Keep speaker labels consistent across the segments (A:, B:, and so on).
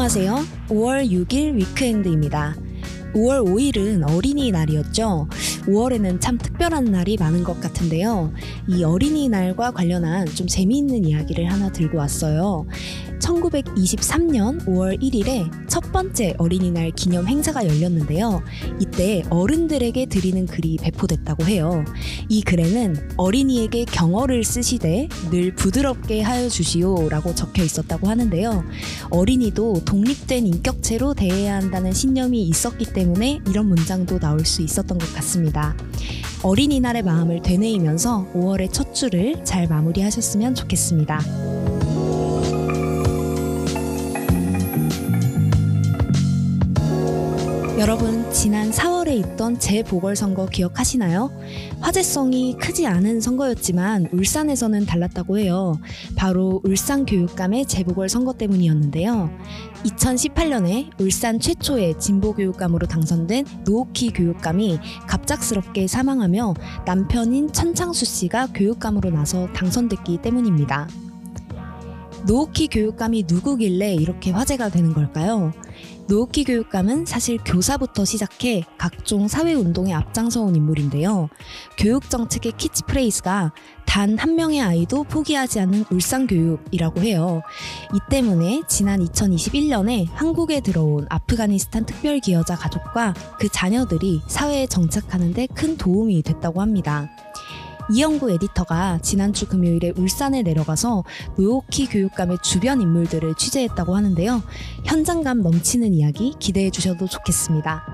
A: 안녕하세요. 5월 6일 위크엔드입니다. 5월 5일은 어린이날이었죠. 5월에는 참 특별한 날이 많은 것 같은데요. 이 어린이날과 관련한 좀 재미있는 이야기를 하나 들고 왔어요. 1923년 5월 1일에 첫 번째 어린이날 기념 행사가 열렸는데요. 이때 어른들에게 드리는 글이 배포됐다고 해요. 이 글에는 어린이에게 경어를 쓰시되 늘 부드럽게 하여 주시오 라고 적혀 있었다고 하는데요. 어린이도 독립된 인격체로 대해야 한다는 신념이 있었기 때문에 이런 문장도 나올 수 있었던 것 같습니다. 어린이날의 마음을 되뇌이면서 5월의 첫 주를 잘 마무리하셨으면 좋겠습니다. 여러분, 지난 4월에 있던 재보궐선거 기억하시나요? 화제성이 크지 않은 선거였지만 울산에서는 달랐다고 해요. 바로 울산교육감의 재보궐선거 때문이었는데요. 2018년에 울산 최초의 진보교육감으로 당선된 노옥희 교육감이 갑작스럽게 사망하며 남편인 천창수 씨가 교육감으로 나서 당선됐기 때문입니다. 노옥희 교육감이 누구길래 이렇게 화제가 되는 걸까요? 노옥희 교육감은 사실 교사부터 시작해 각종 사회운동에 앞장서온 인물인데요. 교육 정책의 키치프레이즈가 단 한 명의 아이도 포기하지 않는 울산교육이라고 해요. 이 때문에 지난 2021년에 한국에 들어온 아프가니스탄 특별기여자 가족과 그 자녀들이 사회에 정착하는 데 큰 도움이 됐다고 합니다. 이영구 에디터가 지난주 금요일에 울산에 내려가서 노오키 교육감의 주변 인물들을 취재했다고 하는데요. 현장감 넘치는 이야기 기대해 주셔도 좋겠습니다.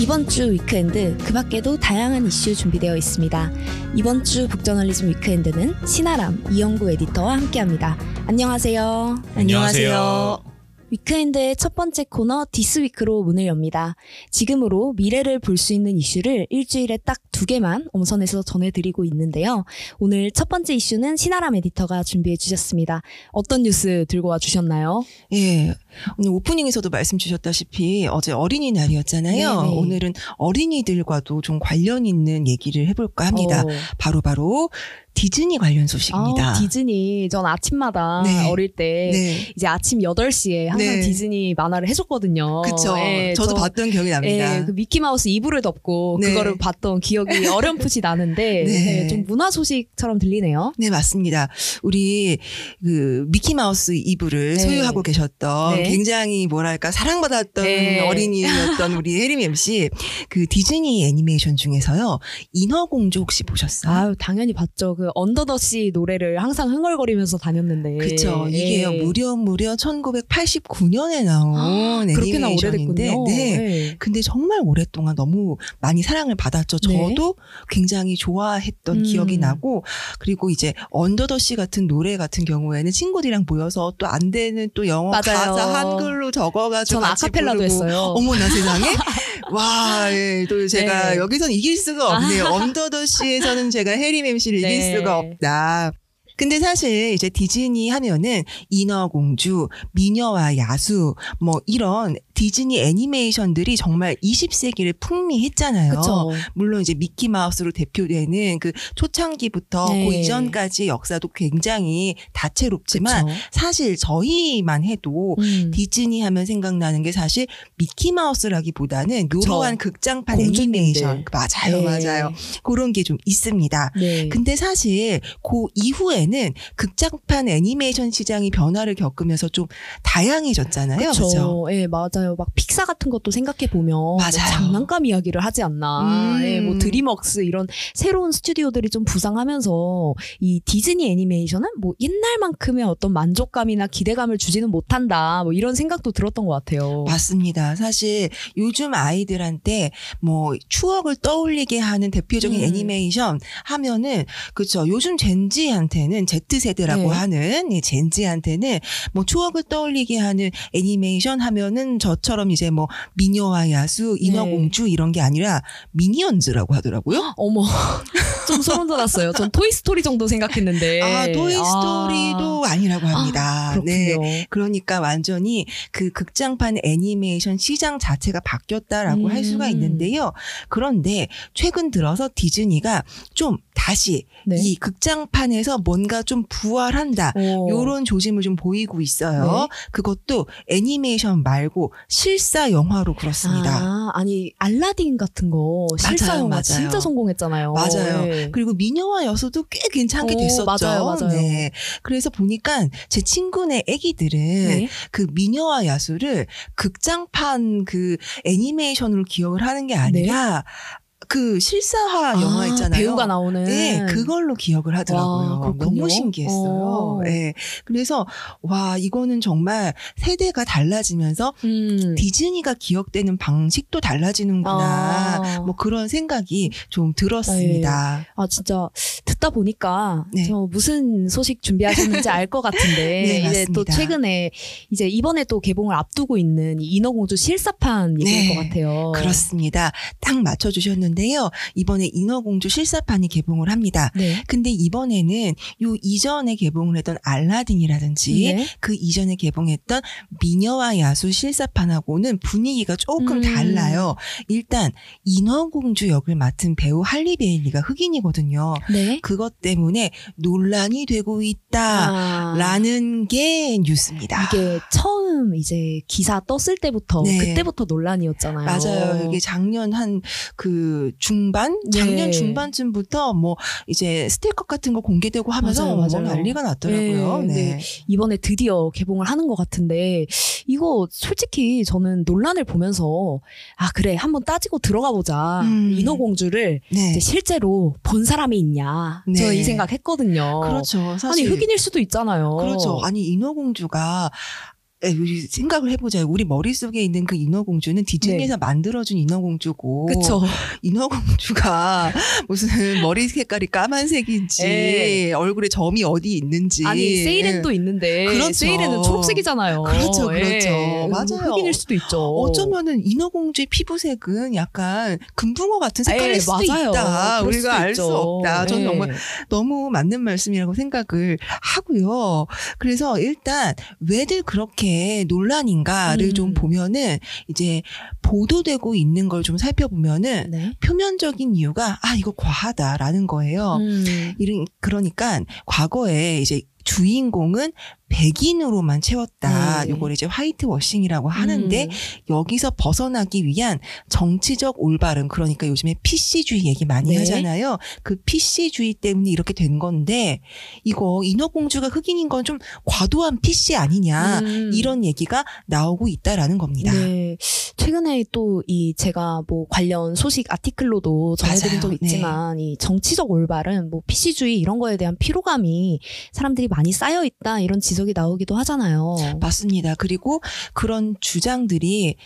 A: 이번 주 weekend 그 밖에도 다양한 이슈 준비되어 있습니다. 이번 주 북저널리즘 weekend는 신아람 이현구 에디터와 함께합니다. 안녕하세요.
B: 안녕하세요.
A: weekend의 첫 번째 코너 this week로 문을 엽니다. 지금으로 미래를 볼 수 있는 이슈를 일주일에 딱 두 개만 엄선해서 전해드리고 있는데요. 오늘 첫 번째 이슈는 신아람 에디터가 준비해 주셨습니다. 어떤 뉴스 들고 와 주셨나요?
B: 예. 오늘 오프닝에서도 말씀 주셨다시피 어제 어린이날이었잖아요.
A: 네네.
B: 오늘은 어린이들과도 좀 관련 있는 얘기를 해볼까 합니다.
A: 어.
B: 바로바로 디즈니 관련 소식입니다.
A: 아, 디즈니. 전 아침마다
B: 네.
A: 어릴 때
B: 네.
A: 이제 아침 8시에 항상
B: 네.
A: 디즈니 만화를 해줬거든요.
B: 그쵸.
A: 예,
B: 저도
A: 저-
B: 봤던 기억이 납니다.
A: 예, 그 미키마우스 이불을 덮고
B: 네.
A: 그거를 봤던 기억이 어렴풋이 나는데
B: 네.
A: 예, 좀 문화 소식처럼 들리네요.
B: 네, 맞습니다. 우리 그 미키마우스 이불을
A: 네.
B: 소유하고 계셨던
A: 네.
B: 굉장히 뭐랄까 사랑받았던
A: 네.
B: 어린이였던 우리 혜림 MC 그 디즈니 애니메이션 중에서요. 인어공주 혹시 보셨어요?
A: 아유, 당연히 봤죠. 그 언더더씨 노래를 항상 흥얼거리면서 다녔는데.
B: 그쵸. 이게요,
A: 예.
B: 무려, 무려 1989년에 나온
A: 그렇게나
B: 애니메이션인데,
A: 오래됐군요.
B: 네.
A: 예.
B: 근데 정말 오랫동안 너무 많이 사랑을 받았죠.
A: 네.
B: 저도 굉장히 좋아했던
A: 음.
B: 기억이 나고, 그리고 이제 Under the Sea 같은 노래 같은 경우에는 친구들이랑 모여서 또 안 되는 또 영어
A: 맞아요.
B: 가사 한글로 적어가지고
A: 전 아카펠라도
B: 부르고.
A: 했어요.
B: 어머나 세상에. 와, 예, 또 제가
A: 네.
B: 여기선 이길 수가 없네요. Under the Sea에서는 제가 혜림 MC를 이길
A: 네.
B: 수가 없다. 근데 사실 이제 디즈니 하면은 인어공주, 미녀와 야수 뭐 이런 디즈니 애니메이션들이 정말 20세기를 풍미했잖아요.
A: 그쵸.
B: 물론 이제 미키 마우스로 대표되는 그 초창기부터
A: 네.
B: 그 이전까지 역사도 굉장히 다채롭지만
A: 그쵸.
B: 사실 저희만 해도
A: 음.
B: 디즈니 하면 생각나는 게 사실 미키 마우스라기보다는 묘로한 극장판
A: 공주님들.
B: 애니메이션 맞아요
A: 네.
B: 맞아요 그런 게 좀 있습니다.
A: 네.
B: 근데 사실 그 이후에는 극장판 애니메이션 시장이 변화를 겪으면서 좀 다양해졌잖아요.
A: 그쵸.
B: 그죠?
A: 예, 맞아요. 막 픽사 같은 것도 생각해 보면
B: 맞아요.
A: 장난감 이야기를 하지 않나.
B: 음.
A: 예, 뭐 드림웍스 이런 새로운 스튜디오들이 좀 부상하면서 이 디즈니 애니메이션은 뭐 옛날만큼의 어떤 만족감이나 기대감을 주지는 못한다. 뭐 이런 생각도 들었던 것 같아요.
B: 맞습니다. 사실 요즘 아이들한테 뭐 추억을 떠올리게 하는 대표적인
A: 음.
B: 애니메이션 하면은 그렇죠. 요즘 Gen Z한테는 Z 세대라고
A: 네.
B: 하는 이 Gen Z한테는 뭐 추억을 떠올리게 하는 애니메이션 하면은 저 너처럼 이제 뭐 미녀와 야수, 인어공주 이런 게 아니라 미니언즈라고 하더라고요.
A: 어머, 좀 소름 돋았어요. 전 토이스토리 정도 생각했는데.
B: 아, 토이스토리도 아니라고 합니다.
A: 그렇군요.
B: 네. 그러니까 완전히 그 극장판 애니메이션 시장 자체가 바뀌었다라고
A: 음.
B: 할 수가 있는데요. 그런데 최근 들어서 디즈니가 좀 다시
A: 네.
B: 이 극장판에서 뭔가 좀 부활한다.
A: 오.
B: 요런 조짐을 좀 보이고 있어요.
A: 네.
B: 그것도 애니메이션 말고 실사 영화로 그렇습니다.
A: 아, 아니 알라딘 같은 거 실사
B: 맞아요,
A: 영화
B: 맞아요.
A: 진짜 성공했잖아요.
B: 맞아요.
A: 네.
B: 그리고 미녀와 여수도 꽤 괜찮게
A: 오,
B: 됐었죠.
A: 맞아요, 맞아요.
B: 네. 그래서 보니까 제 친구네 애기들은
A: 네.
B: 그 미녀와 야수를 극장판 그 애니메이션으로 기억을 하는 게 아니라 그 실사화
A: 아,
B: 영화 있잖아요.
A: 배우가 나오는.
B: 네, 그걸로 기억을 하더라고요.
A: 와.
B: 너무 신기했어요.
A: 어.
B: 네. 그래서 와 이거는 정말 세대가 달라지면서
A: 음.
B: 디즈니가 기억되는 방식도 달라지는구나.
A: 아.
B: 뭐 그런 생각이 좀 들었습니다.
A: 아 진짜 듣다 보니까
B: 네.
A: 저 무슨 소식 준비하셨는지 알 것 같은데
B: 네,
A: 이제 또
B: 맞습니다.
A: 최근에 이제 이번에 또 개봉을 앞두고 있는 이 인어공주 실사판 얘기일
B: 네,
A: 것 같아요.
B: 그렇습니다. 딱 맞춰주셨는데 요. 이번에 인어공주 실사판이 개봉을 합니다.
A: 네.
B: 근데 이번에는 요 이전에 개봉을 했던 알라딘이라든지
A: 네.
B: 그 이전에 개봉했던 미녀와 야수 실사판하고는 분위기가 조금
A: 음.
B: 달라요. 일단 인어공주 역을 맡은 배우 할리 베일리가 흑인이거든요.
A: 네.
B: 그것 때문에 논란이 되고
A: 아.
B: 있다라는 게 뉴스입니다.
A: 이게 처음 이제 기사 떴을 때부터
B: 네.
A: 그때부터 논란이었잖아요.
B: 맞아요. 이게 작년 한 그 중반, 작년
A: 네.
B: 중반쯤부터 뭐 이제 스틸컷 같은 거 공개되고 하면서
A: 맞아요,
B: 뭐
A: 맞아요.
B: 난리가 났더라고요.
A: 네,
B: 네.
A: 네. 이번에 드디어 개봉을 하는 것 같은데 이거 솔직히 저는 논란을 보면서 아 그래 한번 따지고 들어가 보자
B: 음.
A: 인어공주를
B: 네.
A: 실제로 본 사람이 있냐
B: 네.
A: 저는 이 생각했거든요.
B: 그렇죠.
A: 아니
B: 사실
A: 흑인일 수도 있잖아요.
B: 그렇죠. 아니 인어공주가 에, 우리 생각을 해보자요. 우리 머릿속에 있는 그 인어공주는 디즈니에서 만들어준 인어공주고.
A: 네. 그쵸.
B: 인어공주가 무슨 머리 색깔이 까만색인지
A: 네.
B: 얼굴에 점이 어디 있는지.
A: 아니 세이렌도 있는데
B: 그렇죠.
A: 세이렌은 초록색이잖아요.
B: 그렇죠, 그렇죠.
A: 예.
B: 맞아요.
A: 흑인일 수도 있죠.
B: 어쩌면은 인어공주의 피부색은 약간 금붕어 같은 색깔일
A: 예,
B: 수도
A: 맞아요.
B: 있다. 우리가 알 수. 없다. 저는
A: 예.
B: 정말 너무 맞는 말씀이라고 생각을 하고요. 그래서 일단 왜들 그렇게 논란인가를
A: 음.
B: 좀 보면은 이제 보도되고 있는 걸 좀 살펴보면은
A: 네.
B: 표면적인 이유가 아 이거 과하다라는 거예요.
A: 음.
B: 이런 그러니까 과거에 이제 주인공은 백인으로만 채웠다.
A: 네.
B: 요걸 이제 화이트 워싱이라고 하는데
A: 음.
B: 여기서 벗어나기 위한 정치적 올바름 그러니까 요즘에 PC주의 얘기 많이
A: 네.
B: 하잖아요. 그 PC주의 때문에 이렇게 된 건데 이거 인어공주가 흑인인 건 좀 과도한 PC 아니냐
A: 음.
B: 이런 얘기가 나오고 있다라는 겁니다.
A: 네. 최근에 또 이 제가 뭐 관련 소식 아티클로도 전해드린. 적 있지만 이 정치적 올바름, 뭐 PC주의 이런 거에 대한 피로감이 사람들이 많이 쌓여 있다 이런 지적 이 나오기도 하잖아요.
B: 맞습니다. 그리고 그런 주장들이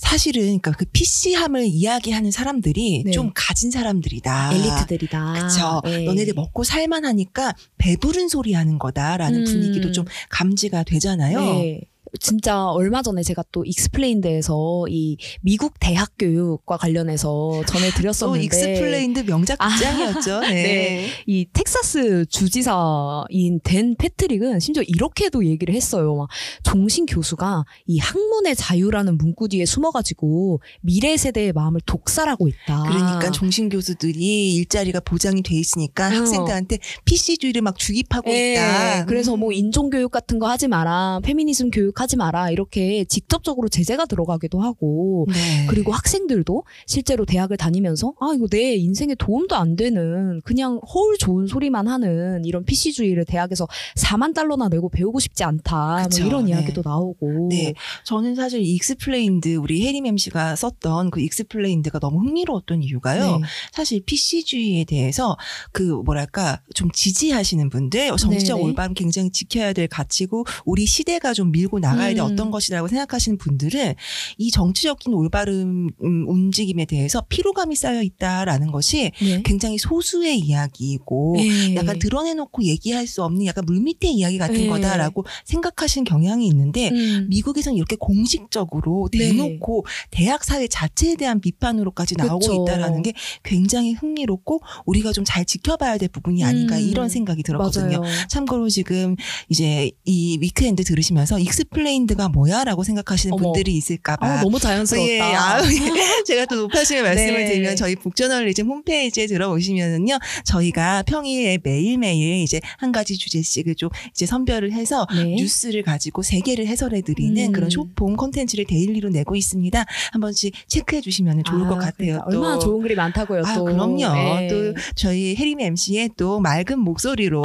B: 사실은 그러니까 그 PC함을 이야기하는 사람들이
A: 네.
B: 좀 가진 사람들이다.
A: 엘리트들이다.
B: 그쵸.
A: 네.
B: 너네들 먹고 살만하니까 배부른 소리 하는 거다라는
A: 음.
B: 분위기도 좀 감지가 되잖아요.
A: 네. 진짜 얼마 전에 제가 또 Explained에서 이 미국 대학 교육과 관련해서
B: 또
A: 전해드렸었는데
B: Explained 명작
A: 아.
B: 극장이었죠. 네.
A: 네. 이 텍사스 주지사인 댄 패트릭은 심지어 이렇게도 얘기를 했어요. 막 종신 교수가 이 학문의 자유라는 문구 뒤에 숨어가지고 미래 세대의 마음을 독살하고 있다.
B: 그러니까 종신 교수들이 일자리가 보장이 돼 있으니까
A: 어.
B: 학생들한테 PC주의를 막 주입하고
A: 예,
B: 있다.
A: 그래서
B: 음.
A: 뭐 인종 교육 같은 거 하지 마라, 페미니즘 교육 하지 마라 이렇게 직접적으로 제재가 들어가기도 하고
B: 네.
A: 그리고 학생들도 실제로 대학을 다니면서 아 이거 내 인생에 도움도 안 되는 그냥 허울 좋은 소리만 하는 이런 PC주의를 대학에서 4만 달러나 내고 배우고 싶지 않다
B: 그쵸,
A: 뭐 이런
B: 네.
A: 이야기도 나오고
B: 네. 저는 사실 Explained 우리 혜림 MC가 썼던 그 Explained가 너무 흥미로웠던 이유가요.
A: 네.
B: 사실 PC주의에 대해서 그 뭐랄까 좀 지지하시는 분들 정치적
A: 네네.
B: 올바름 굉장히 지켜야 될 가치고 우리 시대가 좀 밀고 나 가야 돼
A: 음.
B: 어떤 것이라고 생각하시는 분들은 이 정치적인 올바른 음, 움직임에 대해서 피로감이 쌓여 있다라는 것이
A: 네.
B: 굉장히 소수의 이야기이고
A: 네.
B: 약간 드러내놓고 얘기할 수 없는 약간 물밑의 이야기 같은
A: 네.
B: 거다라고 생각하시는 경향이 있는데
A: 음.
B: 미국에서는 이렇게 공식적으로
A: 네.
B: 대놓고 대학 사회 자체에 대한 비판으로까지 나오고
A: 그쵸.
B: 있다라는 게 굉장히 흥미롭고 우리가 좀 잘 지켜봐야 될 부분이 아닌가
A: 음.
B: 이런 생각이 들었거든요.
A: 맞아요.
B: 참고로 지금 이제 이 Weekend 들으시면서 익스플 레인드가 뭐야라고 생각하시는
A: 어머.
B: 분들이 있을까봐
A: 아, 너무 자연스럽다.
B: 예, 아우, 예. 제가 또 노파심을 말씀을
A: 네.
B: 드리면 저희 북저널리즘 홈페이지에 들어오시면은요, 저희가 평일에 매일 매일 이제 한 가지 주제씩을 좀 이제 선별을 해서
A: 네.
B: 뉴스를 가지고 세 개를 해설해 드리는
A: 음.
B: 그런 쇼폼 콘텐츠를 daily로 내고 있습니다. 한 번씩 체크해 주시면 좋을
A: 아,
B: 것 같아요.
A: 그러니까 얼마나
B: 또.
A: 좋은 글이 많다고요.
B: 아,
A: 또.
B: 그럼요.
A: 네.
B: 또 저희 혜림 MC의 또 맑은 목소리로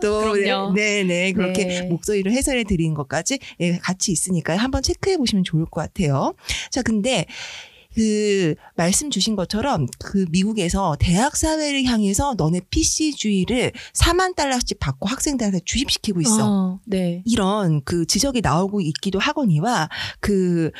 B: 또
A: 그럼요.
B: 네, 네, 그렇게
A: 네.
B: 목소리를 해설해 드린 것까지 예, 같이 있으니까 한번 체크해 보시면 좋을 것 같아요. 자, 근데 그 말씀 주신 것처럼 그 미국에서 대학 사회를 향해서 너네 PC주의를 4만 달러씩 받고 학생들한테 주입시키고 있어.
A: 어, 네.
B: 이런 그 지적이 나오고 있기도 하거니와 그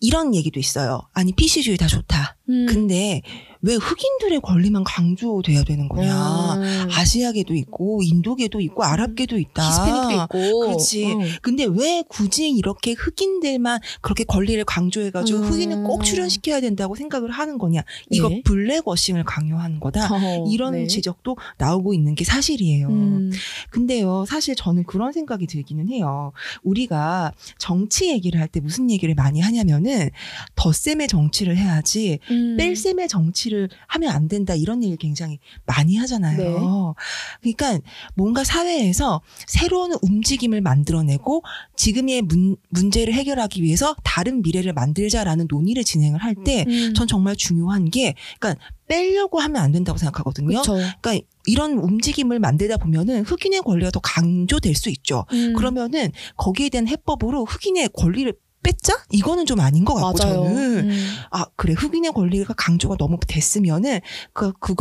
B: 이런 얘기도 있어요. 아니 PC주의 다 좋다.
A: 음.
B: 근데 왜 흑인들의 권리만 강조돼야 되는 거냐?
A: 음.
B: 아시아계도 있고 인도계도 있고 아랍계도 있다.
A: 히스패닉도 있고.
B: 그렇지.
A: 어.
B: 근데 왜 굳이 이렇게 흑인들만 그렇게 권리를 강조해가지고
A: 음.
B: 흑인을 꼭 출연시켜야 된다고 생각을 하는 거냐? 이거
A: 네.
B: 블랙워싱을 강요하는 거다.
A: 어,
B: 이런
A: 네.
B: 지적도 나오고 있는 게 사실이에요.
A: 음.
B: 근데요, 사실 저는 그런 생각이 들기는 해요. 우리가 정치 얘기를 할 때 무슨 얘기를 많이 하냐면은 덧셈의 정치를 해야지
A: 음.
B: 뺄셈의 정치 를 하면 안 된다 이런 얘기를 굉장히 많이 하잖아요.
A: 네.
B: 그러니까 뭔가 사회에서 새로운 움직임을 만들어내고 지금의 문, 문제를 해결하기 위해서 다른 미래를 만들자라는 논의를 진행을 할 때전
A: 음.
B: 정말 중요한 게 그러니까 빼려고 하면 안 된다고 생각하거든요.
A: 그쵸.
B: 그러니까 이런 움직임을 만들다 보면은 흑인의 권리가 더 강조될 수 있죠.
A: 음.
B: 그러면은 거기에 대한 해법으로 흑인의 권리를 뺐자? 이거는 좀 아닌 것 같고
A: 맞아요.
B: 저는
A: 음.
B: 아 그래 흑인의 권리가 강조가 너무 됐으면은 그 그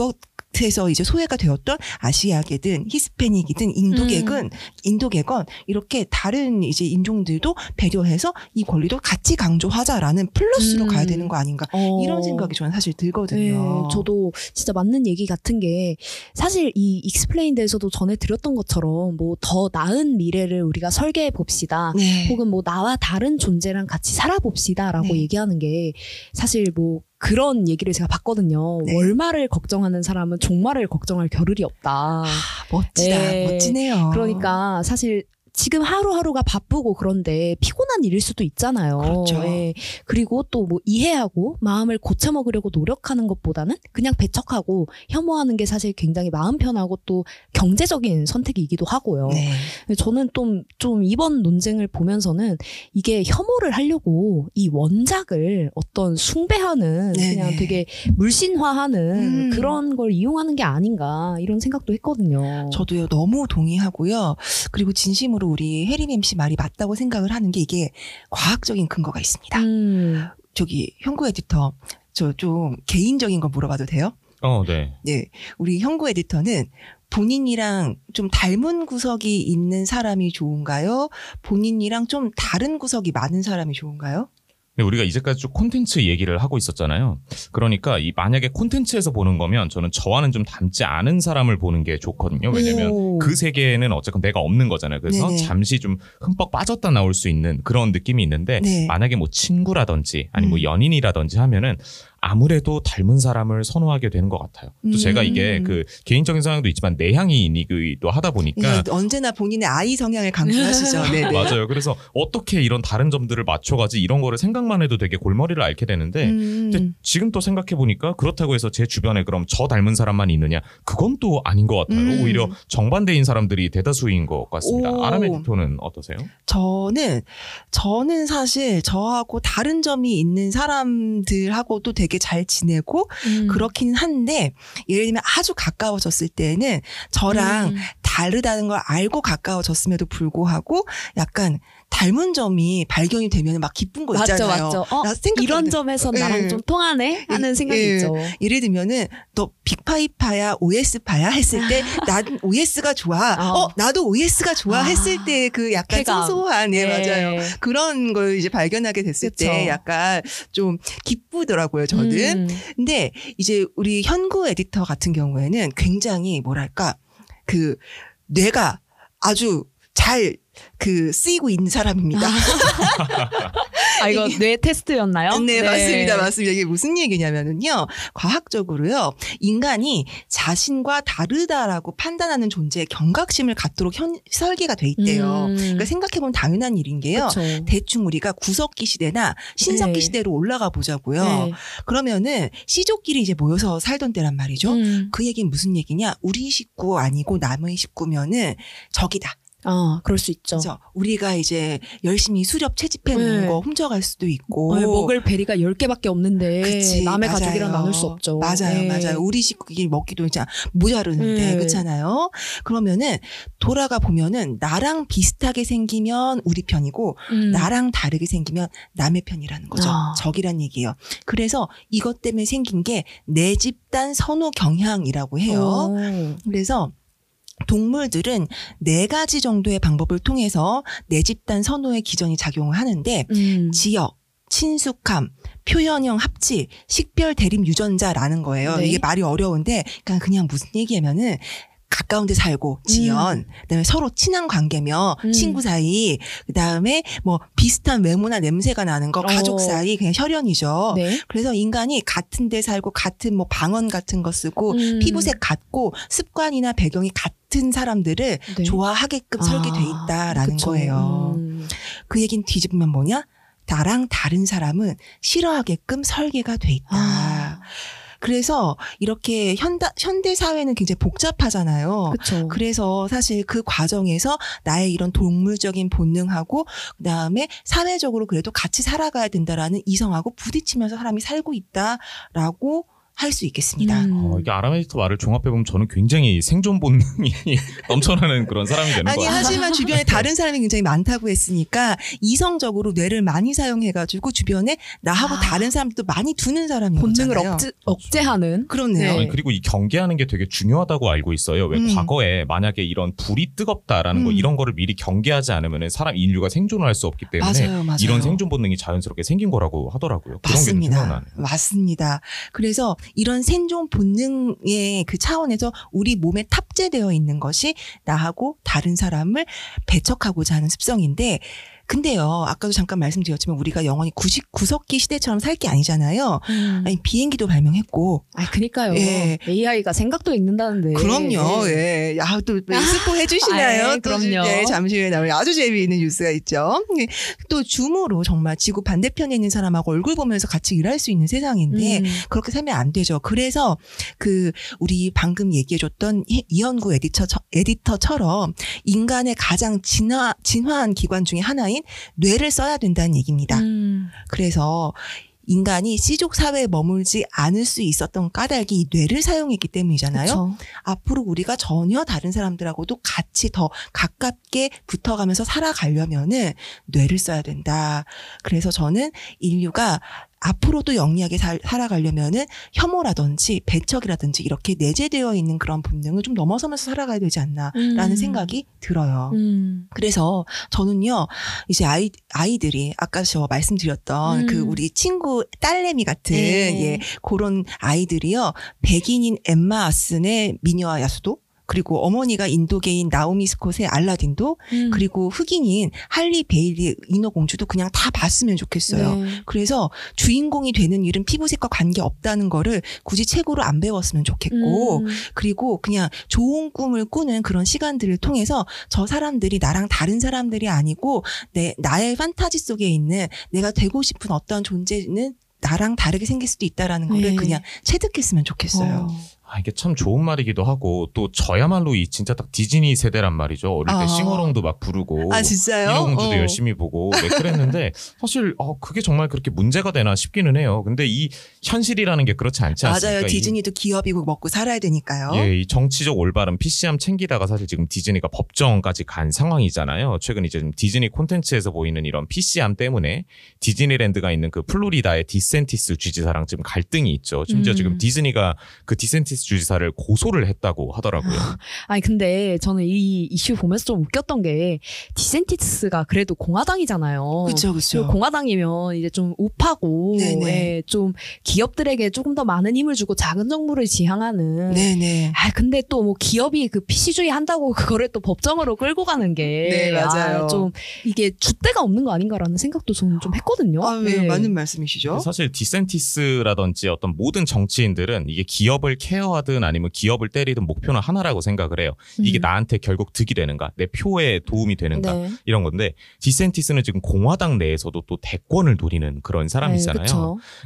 B: 것에서 이제 소외가 되었던 아시아계든 히스패닉이든 인도계든
A: 음.
B: 인도계건 이렇게 다른 이제 인종들도 배려해서 이 권리도 같이 강조하자라는 플러스로
A: 음.
B: 가야 되는 거 아닌가
A: 어.
B: 이런 생각이 저는 사실
A: 네,
B: 들거든요.
A: 저도 진짜 맞는 얘기 같은 게 사실 이 Explained에서도 전해 드렸던 것처럼 뭐 더 나은 미래를 우리가 설계해 봅시다.
B: 네.
A: 혹은 뭐 나와 다른 존재랑 같이 살아봅시다라고
B: 네.
A: 얘기하는 게 사실 뭐 그런 얘기를 제가 봤거든요.
B: 네.
A: 월말을 걱정하는 사람은 종말을 걱정할 겨를이 없다.
B: 아, 멋지다.
A: 네.
B: 멋지네요.
A: 그러니까 사실 지금 하루하루가 바쁘고 그런데 피곤한 일일 수도 있잖아요.
B: 그렇죠.
A: 예. 그리고 또 뭐 이해하고 마음을 고쳐먹으려고 노력하는 것보다는 그냥 배척하고 혐오하는 게 사실 굉장히 마음 편하고 또 경제적인 선택이기도 하고요.
B: 네.
A: 저는 좀, 좀 이번 논쟁을 보면서는 이게 혐오를 하려고 이 원작을 어떤 숭배하는
B: 네네.
A: 그냥 되게 물신화하는
B: 음.
A: 그런 걸 이용하는 게 아닌가 이런 생각도 했거든요.
B: 저도요 너무 동의하고요. 그리고 진심으로 우리 혜림 MC 말이 맞다고 생각을 하는 게 이게 과학적인 근거가 있습니다.
A: 음.
B: 저기 형구 에디터 저 좀 개인적인 거 물어봐도 돼요?
C: 어, 네.
B: 네, 우리 형구 에디터는 본인이랑 좀 닮은 구석이 있는 사람이 좋은가요? 본인이랑 좀 다른 구석이 많은 사람이 좋은가요?
C: 근데 우리가 이제까지 쭉 콘텐츠 얘기를 하고 있었잖아요. 그러니까 이 만약에 콘텐츠에서 보는 거면 저는 저와는 좀 닮지 않은 사람을 보는 게 좋거든요. 왜냐면
A: 오.
C: 그 세계에는 어쨌건 내가 없는 거잖아요. 그래서
B: 네네.
C: 잠시 좀 흠뻑 빠졌다 나올 수 있는 그런 느낌이 있는데
B: 네.
C: 만약에 뭐 친구라든지 아니 뭐
B: 음.
C: 연인이라든지 하면은 아무래도 닮은 사람을 선호하게 되는 것 같아요. 또
B: 음.
C: 제가 이게 그 개인적인 성향도 있지만 내향인이기도 하다 보니까
B: 예, 언제나 본인의 아이 성향을 강조하시죠. 네, 네.
C: 맞아요. 그래서 어떻게 이런 다른 점들을 맞춰가지 이런 거를 생각만 해도 되게 골머리를 앓게 되는데
B: 음,
C: 근데 지금 또 생각해 보니까 그렇다고 해서 제 주변에 그럼 저 닮은 사람만 있느냐? 그건 또 아닌 것 같아요.
B: 음.
C: 오히려 정반대인 사람들이 대다수인 것 같습니다.
B: 오.
C: 아람의 대표는 어떠세요?
B: 저는 저는 사실 저하고 다른 점이 있는 사람들하고도 되게 잘 지내고
A: 음.
B: 그렇긴 한데 예를 들면 아주 가까워졌을 때는 저랑
A: 음.
B: 다르다는 걸 알고 가까워졌음에도 불구하고 약간 닮은 점이 발견이 되면 막 기쁜 거
A: 맞죠,
B: 있잖아요.
A: 맞죠. 어,
B: 나 생각하는데-
A: 이런 점에서 나랑
B: 예.
A: 좀 통하네 하는 생각이
B: 예.
A: 있죠.
B: 예를 들면은 너 빅파이파야 OS파야 했을 때 나는 OS가 좋아.
A: 어.
B: 어, 나도 OS가 좋아
A: 아.
B: 했을 때 그 약간
A: 쾌감.
B: 소소한 예, 맞아요.
A: 예.
B: 그런 걸 이제 발견하게 됐을
A: 그쵸.
B: 때 약간 좀 기쁘더라고요, 저는.
A: 음.
B: 근데 이제 우리 현구 에디터 같은 경우에는 굉장히 뭐랄까 그 뇌가 아주 잘 그 쓰이고 있는 사람입니다.
A: 아 이거 뇌 테스트였나요?
B: 네, 맞습니다. 맞습니다. 이게 무슨 얘기냐면은요. 과학적으로요. 인간이 자신과 다르다라고 판단하는 존재에 경각심을 갖도록 현, 설계가 돼 있대요.
A: 음.
B: 그러니까 생각해보면 당연한 일인 게요.
A: 그쵸.
B: 대충 우리가 구석기 시대나 신석기
A: 네.
B: 시대로 올라가 보자고요.
A: 네.
B: 그러면은 씨족끼리 이제 모여서 살던 때란 말이죠.
A: 음.
B: 그 얘기는 무슨 얘기냐? 우리 식구 아니고 남의 식구면은 적이다.
A: 아, 그럴 수 있죠.
B: 그죠? 우리가 이제 열심히 수렵 채집해 놓은
A: 네.
B: 거 훔쳐갈 수도 있고.
A: 어, 먹을 베리가 10개밖에 없는데
B: 그치,
A: 남의
B: 맞아요.
A: 가족이랑 나눌 수 없죠.
B: 맞아요,
A: 네.
B: 맞아요. 우리 식구끼리 먹기도 이제 모자르는데
A: 네.
B: 그렇잖아요. 그러면은 돌아가 보면은 나랑 비슷하게 생기면 우리 편이고
A: 음.
B: 나랑 다르게 생기면 남의 편이라는 거죠.
A: 아.
B: 적이란 얘기예요. 그래서 이것 때문에 생긴 게 내 집단 선호 경향이라고 해요.
A: 오.
B: 그래서 동물들은 네 가지 정도의 방법을 통해서 내 집단 선호의 기전이 작용을 하는데
A: 음.
B: 지역, 친숙함, 표현형 합치, 식별 대립 유전자라는 거예요.
A: 네.
B: 이게 말이 어려운데 그냥 그냥 무슨 얘기냐면은 가까운 데 살고 지연, 그다음에 서로 친한 관계며
A: 음.
B: 친구 사이, 그다음에 뭐 비슷한 외모나 냄새가 나는 거 가족
A: 어.
B: 사이 그냥 혈연이죠.
A: 네.
B: 그래서 인간이 같은 데 살고 같은 뭐 방언 같은 거 쓰고
A: 음.
B: 피부색 같고 습관이나 배경이 같은 사람들을
A: 네.
B: 좋아하게끔 설계돼
A: 아,
B: 있다라는
A: 그쵸.
B: 거예요.
A: 음.
B: 그 얘기는 뒤집으면 뭐냐? 나랑 다른 사람은 싫어하게끔 설계가 돼 있다.
A: 아,
B: 그래서 이렇게 현다, 현대 사회는 굉장히 복잡하잖아요.
A: 그쵸.
B: 그래서 사실 그 과정에서 나의 이런 동물적인 본능하고 그다음에 사회적으로 그래도 같이 살아가야 된다라는 이성하고 부딪히면서 사람이 살고 있다라고 할 수 있겠습니다.
A: 음.
C: 어, 이게 아라메디터 말을 종합해보면 저는 굉장히 생존 본능이 넘쳐나는 그런 사람이 되는
B: 아니
C: 것 같아요.
B: 하지만 주변에 다른 사람이 굉장히 많다고 했으니까 이성적으로 뇌를 많이 사용해가지고 주변에 나하고
A: 아.
B: 다른 사람들도 많이 두는 사람인
A: 본능을
B: 거잖아요.
A: 억제, 억제하는.
B: 그렇네요.
A: 네.
C: 아니, 그리고 이 경계하는 게 되게 중요하다고 알고 있어요. 왜
B: 음.
C: 과거에 만약에 이런 불이 뜨겁다라는 거
B: 음.
C: 이런 거를 미리 경계하지 않으면 사람 인류가 생존을 할 수 없기 때문에
B: 맞아요, 맞아요.
C: 이런 생존 본능이 자연스럽게 생긴 거라고 하더라고요. 그런 게좀
B: 맞습니다. 맞습니다. 그래서 이런 생존 본능의 그 차원에서 우리 몸에 탑재되어 있는 것이 나하고 다른 사람을 배척하고자 하는 습성인데 근데요, 아까도 잠깐 말씀드렸지만 우리가 영원히 구식, 구석기 시대처럼 살 게 아니잖아요.
A: 음.
B: 아니, 비행기도 발명했고,
A: 아, 그니까요.
B: 예.
A: AI가 생각도 읽는다는데.
B: 그럼요. 예. 야, 또 스포 해주시나요?
A: 아, 예,
B: 또
A: 그럼요.
B: 예, 잠시 후에 나올 아주 재미있는 뉴스가 있죠. 예. 또 줌으로 정말 지구 반대편에 있는 사람하고 얼굴 보면서 같이 일할 수 있는 세상인데
A: 음.
B: 그렇게 살면 안 되죠. 그래서 그 우리 방금 얘기해줬던 이- 이현구 에디터 에디터처럼 인간의 가장 진화 진화한 기관 중에 하나인 뇌를 써야 된다는 얘기입니다.
A: 음.
B: 그래서 인간이 씨족 사회에 머물지 않을 수 있었던 까닭이 이 뇌를 사용했기 때문이잖아요.
A: 그쵸.
B: 앞으로 우리가 전혀 다른 사람들하고도 같이 더 가깝게 붙어가면서 살아가려면은 뇌를 써야 된다. 그래서 저는 인류가 앞으로도 영리하게 살, 살아가려면은 혐오라든지 배척이라든지 이렇게 내재되어 있는 그런 본능을 좀 넘어서면서 살아가야 되지 않나라는
A: 음.
B: 생각이 들어요.
A: 음.
B: 그래서 저는요, 이제 아이, 아이들이 아까 저 말씀드렸던
A: 음.
B: 그 우리 친구 딸내미 같은,
A: 네.
B: 예, 그런 아이들이요, 백인인 엠마 왓슨의 미녀와 야수도, 그리고 어머니가 인도계인 나오미 스콧의 알라딘도,
A: 음.
B: 그리고 흑인인 할리 베일리 인어공주도 그냥 다 봤으면 좋겠어요.
A: 네.
B: 그래서 주인공이 되는 일은 피부색과 관계 없다는 거를 굳이 책으로 안 배웠으면 좋겠고,
A: 음.
B: 그리고 그냥 좋은 꿈을 꾸는 그런 시간들을 통해서 저 사람들이 나랑 다른 사람들이 아니고 내 나의 판타지 속에 있는 내가 되고 싶은 어떤 존재는 나랑 다르게 생길 수도 있다라는 거를
A: 네.
B: 그냥 체득했으면 좋겠어요.
A: 어.
C: 아, 이게 참 좋은 말이기도 하고 또 저야말로 이 진짜 딱 디즈니 세대란 말이죠. 어릴 때
B: 아.
C: 싱어롱도 막 부르고
B: 아 진짜요?
C: 인어공주도
B: 어.
C: 열심히 보고 네, 그랬는데 사실 어, 그게 정말 그렇게 문제가 되나 싶기는 해요. 근데 이 현실이라는 게 그렇지 않지 않습니까?
B: 맞아요.
C: 이-
B: 디즈니도 기업이고 먹고 살아야 되니까요.
C: 예, 이 정치적 올바른 PC함 챙기다가 사실 지금 디즈니가 법정까지 간 상황이잖아요. 최근 이제 좀 디즈니 콘텐츠에서 보이는 이런 PC함 때문에 디즈니랜드가 있는 그 플로리다의 디샌티스 주지사랑 지금 갈등이 있죠. 심지어
A: 음.
C: 지금 디즈니가 그 디샌티스 주지사를 고소를 했다고 하더라고요.
A: 아니 근데 저는 이 이슈 보면서 좀 웃겼던 게 디샌티스가 그래도 공화당이잖아요.
B: 그렇죠, 그렇죠.
A: 공화당이면 이제 좀 우파고
B: 네네.
A: 예, 좀 기업들에게 조금 더 많은 힘을 주고 작은 정부를 지향하는
B: 네네.
A: 아 근데 또 뭐 기업이 그 PC주의 한다고 그거를 또 법정으로 끌고 가는 게
B: 네, 맞아요.
A: 아, 좀 이게 줏대가 없는 거 아닌가라는 생각도 저는 좀 했거든요.
B: 아, 네,
A: 예.
B: 맞는 말씀이시죠?
C: 사실 디센티스라든지 어떤 모든 정치인들은 이게 기업을 케어 하든 아니면 기업을 때리든 목표는 하나라고 생각을 해요. 이게
A: 음.
C: 나한테 결국 득이 되는가, 내 표에 도움이 되는가
A: 네.
C: 이런 건데 디센티스는 지금 공화당 내에서도 또 대권을 노리는 그런 사람이잖아요.
A: 네.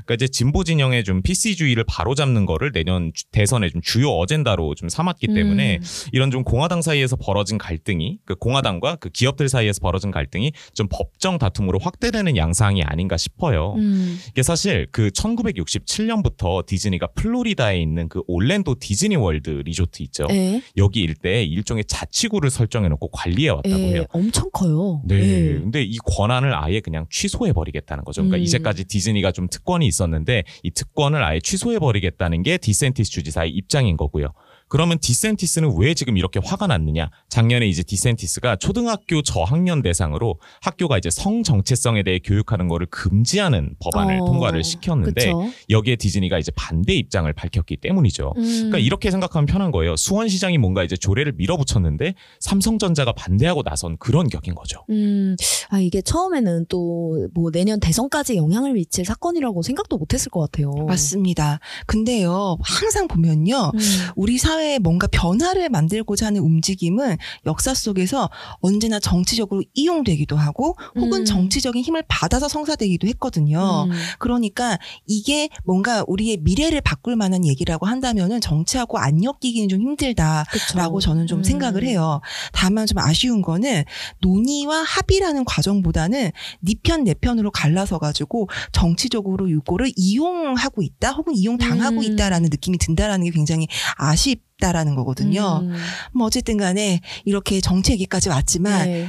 C: 그러니까 이제 진보 진영의 좀 PC주의를 바로잡는 거를 내년 주- 대선의 좀 주요 어젠다로 좀 삼았기 때문에
A: 음.
C: 이런 좀 공화당 사이에서 벌어진 갈등이 그 공화당과 그 기업들 사이에서 벌어진 갈등이 좀 법정 다툼으로 확대되는 양상이 아닌가 싶어요.
A: 음.
C: 이게 사실 그 1967년부터 디즈니가 플로리다에 있는 그 올랜도 디즈니 월드 리조트 있죠.
A: 예.
C: 여기 일대에 일종의 자치구를 설정해 놓고 관리해 왔다고
A: 예,
C: 해요.
A: 엄청 커요.
C: 네.
A: 예.
C: 근데 이 권한을 아예 그냥 취소해 버리겠다는 거죠. 그러니까
A: 음.
C: 이제까지 디즈니가 좀 특권이 있었는데 이 특권을 아예 취소해 버리겠다는 게 디샌티스 주지사의 입장인 거고요. 그러면 디샌티스는 왜 지금 이렇게 화가 났느냐? 작년에 이제 디샌티스가 초등학교 저학년 대상으로 학교가 이제 성 정체성에 대해 교육하는 거를 금지하는 법안을
A: 어,
C: 통과를 시켰는데
A: 그쵸.
C: 여기에 디즈니가 이제 반대 입장을 밝혔기 때문이죠.
A: 음.
C: 그러니까 이렇게 생각하면 편한 거예요. 수원시장이 뭔가 이제 조례를 밀어붙였는데 삼성전자가 반대하고 나선 그런 격인 거죠.
A: 음, 아, 이게 처음에는 또 뭐 내년 대선까지 영향을 미칠 사건이라고 생각도 못 했을 것 같아요.
B: 맞습니다. 근데요, 항상 보면요.
A: 음.
B: 우리 사회 에 뭔가 변화를 만들고자 하는 움직임은 역사 속에서 언제나 정치적으로 이용되기도 하고 혹은
A: 음.
B: 정치적인 힘을 받아서 성사되기도 했거든요.
A: 음.
B: 그러니까 이게 뭔가 우리의 미래를 바꿀 만한 얘기라고 한다면은 정치하고 안 엮이기는 좀 힘들다라고
A: 그쵸.
B: 저는 좀
A: 음.
B: 생각을 해요. 다만 좀 아쉬운 거는 논의와 합의라는 과정보다는 네 편 내 편으로 갈라서 가지고 정치적으로 이거를 이용하고 있다 혹은 이용 당하고
A: 음.
B: 있다라는 느낌이 든다라는 게 굉장히 아쉽다라는 거거든요.
A: 음.
B: 뭐 어쨌든 간에 이렇게 정치 얘기까지 왔지만
A: 네.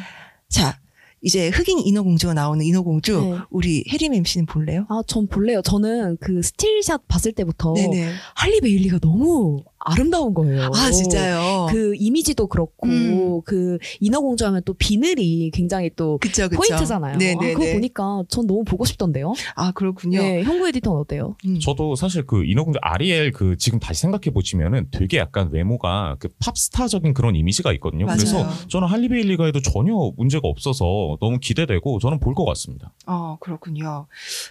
B: 자 이제 흑인 인어공주가 나오는 인어공주
A: 네.
B: 우리 혜림 MC는 볼래요?
A: 아, 전 볼래요. 저는 그 still shot 봤을 때부터
B: 네네.
A: 할리 베일리가 너무 아름다운 거예요.
B: 아 진짜요?
A: 그 이미지도 그렇고
B: 음.
A: 그 인어공주 하면 또 비늘이 굉장히 또
B: 그쵸 그쵸.
A: 포인트잖아요. 아,
B: 네네네.
A: 그거 보니까 전 너무 보고 싶던데요.
B: 아 그렇군요.
A: 네, 형구 에디터는 어때요?
B: 음.
C: 저도 사실 그 인어공주 아리엘 그 지금 다시 생각해 보시면은 되게 약간 외모가 그 팝스타적인 그런 이미지가 있거든요.
B: 맞아요.
C: 그래서 저는 할리 베일리가 해도 전혀 문제가 없어서 너무 기대되고 저는 볼 것 같습니다.
B: 어 그렇군요.